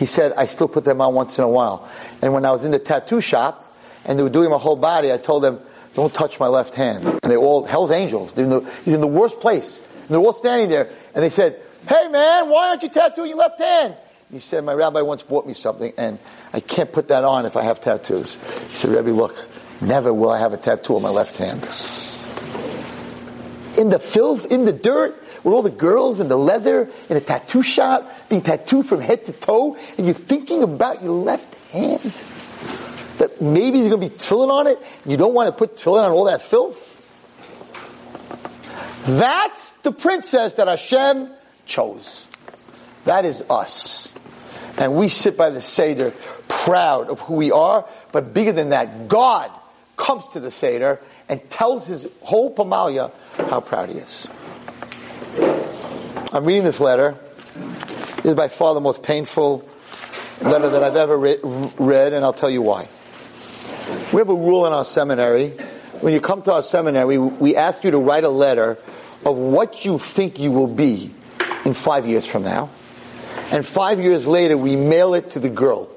He said, I still put them on once in a while. And when I was in the tattoo shop and they were doing my whole body, I told them, don't touch my left hand. And they all, Hell's Angels. In the, he's in the worst place. And they're all standing there. And they said, hey man, why aren't you tattooing your left hand? He said, my rabbi once bought me something and I can't put that on if I have tattoos. He said, Rebbe, look, never will I have a tattoo on my left hand. In the filth, in the dirt, with all the girls and the leather in a tattoo shop, being tattooed from head to toe, and you're thinking about your left hand. That maybe there's going to be tefillin on it, and you don't want to put tefillin on all that filth. That's the princess that Hashem chose. That is us. And we sit by the Seder proud of who we are, but bigger than that, God comes to the Seder and tells his whole Pamalia how proud he is. I'm reading this letter. It is by far the most painful letter that I've ever re- read, and I'll tell you why. We have a rule in our seminary. When you come to our seminary, we ask you to write a letter of what you think you will be in five years from now. And five years later, we mail it to the girl.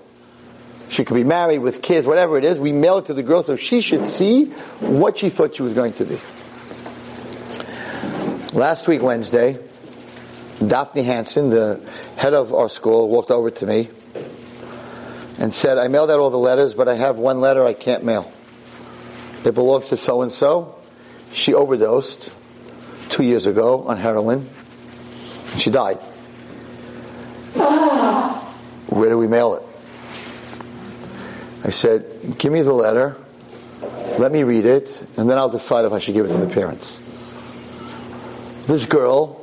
She could be married with kids, whatever it is. We mail it to the girl so she should see what she thought she was going to be. Last week, Wednesday, Daphne Hanson, the head of our school, walked over to me and said, I mailed out all the letters, but I have one letter I can't mail. It belongs to so and so. She overdosed two years ago on heroin. And she died. Ah. Where do we mail it? I said, give me the letter, let me read it, and then I'll decide if I should give it to the parents. This girl,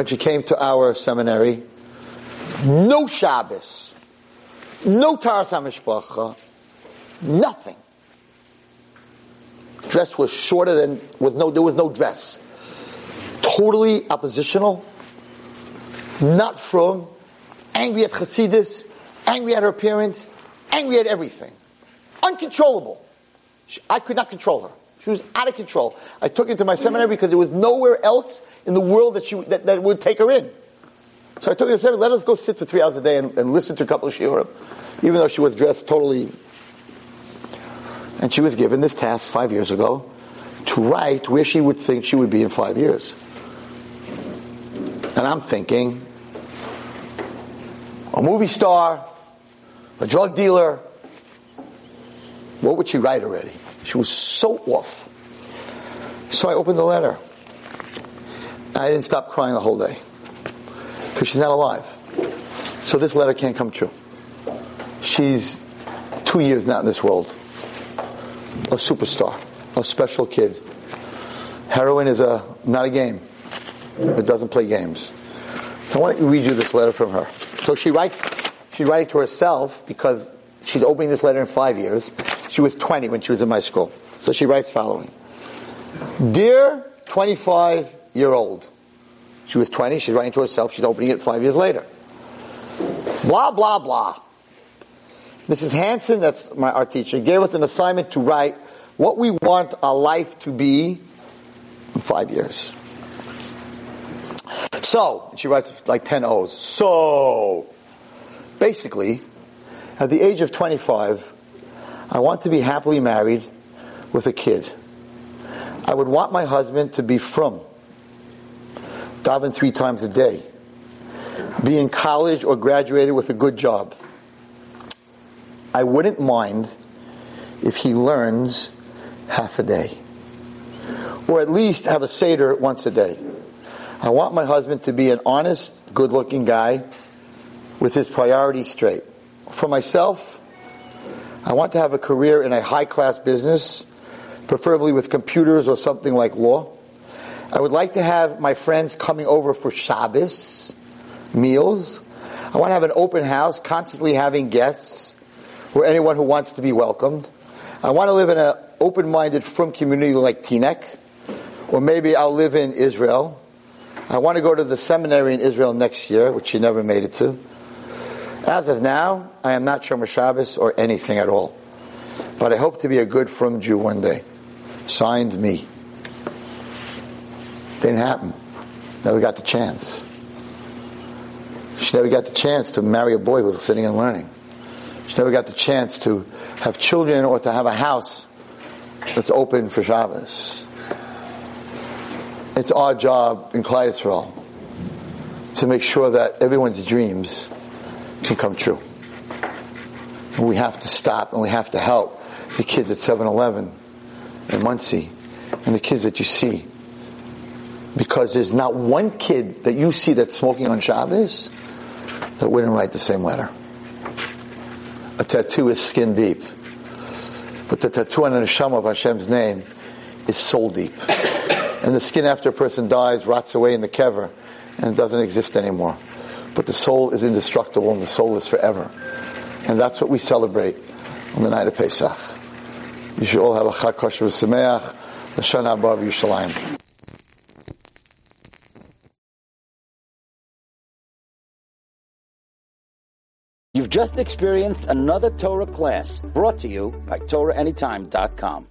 when she came to our seminary, no Shabbos, no Taharas HaMishpacha, nothing. Dress was shorter than, with no, there was no dress. Totally oppositional, not from, angry at Hasidus, angry at her parents, angry at everything. Uncontrollable. I could not control her. She was out of control. I took her to my seminary because there was nowhere else in the world that, she, that, that would take her in. So I took her to seminary, let us go sit for three hours a day and, and listen to a couple of shiurim, even though she was dressed totally. And she was given this task five years ago to write where she would think she would be in five years. And I'm thinking, a movie star, a drug dealer, what would she write already? She was so off. So I opened the letter. I didn't stop crying the whole day because she's not alive. So this letter can't come true. She's two years not in this world. A superstar, a special kid. Heroin is a not a game. It doesn't play games. So I want to read you this letter from her. So she writes, she's writing to herself because she's opening this letter in five years. She was 20 when she was in my school. So she writes following. Dear 25 year old. She was 20, she's writing to herself, she's opening it five years later. Blah, blah, blah. Mrs. Hanson, that's my art teacher, gave us an assignment to write what we want our life to be in five years. So, she writes like 10 O's. So, basically, at the age of 25, I want to be happily married with a kid. I would want my husband to be from, daven three times a day, be in college or graduated with a good job. I wouldn't mind if he learns half a day, or at least have a seder once a day. I want my husband to be an honest, good-looking guy with his priorities straight. For myself, I want to have a career in a high-class business, preferably with computers or something like law. I would like to have my friends coming over for Shabbos meals. I want to have an open house, constantly having guests or anyone who wants to be welcomed. I want to live in an open-minded from community like Teaneck, or maybe I'll live in Israel. I want to go to the seminary in Israel next year, which she never made it to. As of now, I am not Shomer Shabbos or anything at all. But I hope to be a good from Jew one day. Signed me. Didn't happen. Never got the chance. She never got the chance to marry a boy who was sitting and learning. She never got the chance to have children or to have a house that's open for Shabbos. It's our job in Yisrael to make sure that everyone's dreams can come true. And we have to stop and we have to help the kids at 7-Eleven and Monsey and the kids that you see. Because there's not one kid that you see that's smoking on Shabbos that wouldn't write the same letter. A tattoo is skin deep. But the tattoo on the neshama of Hashem's name is soul deep. And the skin after a person dies rots away in the kever and it doesn't exist anymore. But the soul is indestructible and the soul is forever. And that's what we celebrate on the night of Pesach. You should all have a Chag Kosher V'Sameach, Lashana Haba Yerushalayim. You've just experienced another Torah class brought to you by TorahAnytime.com.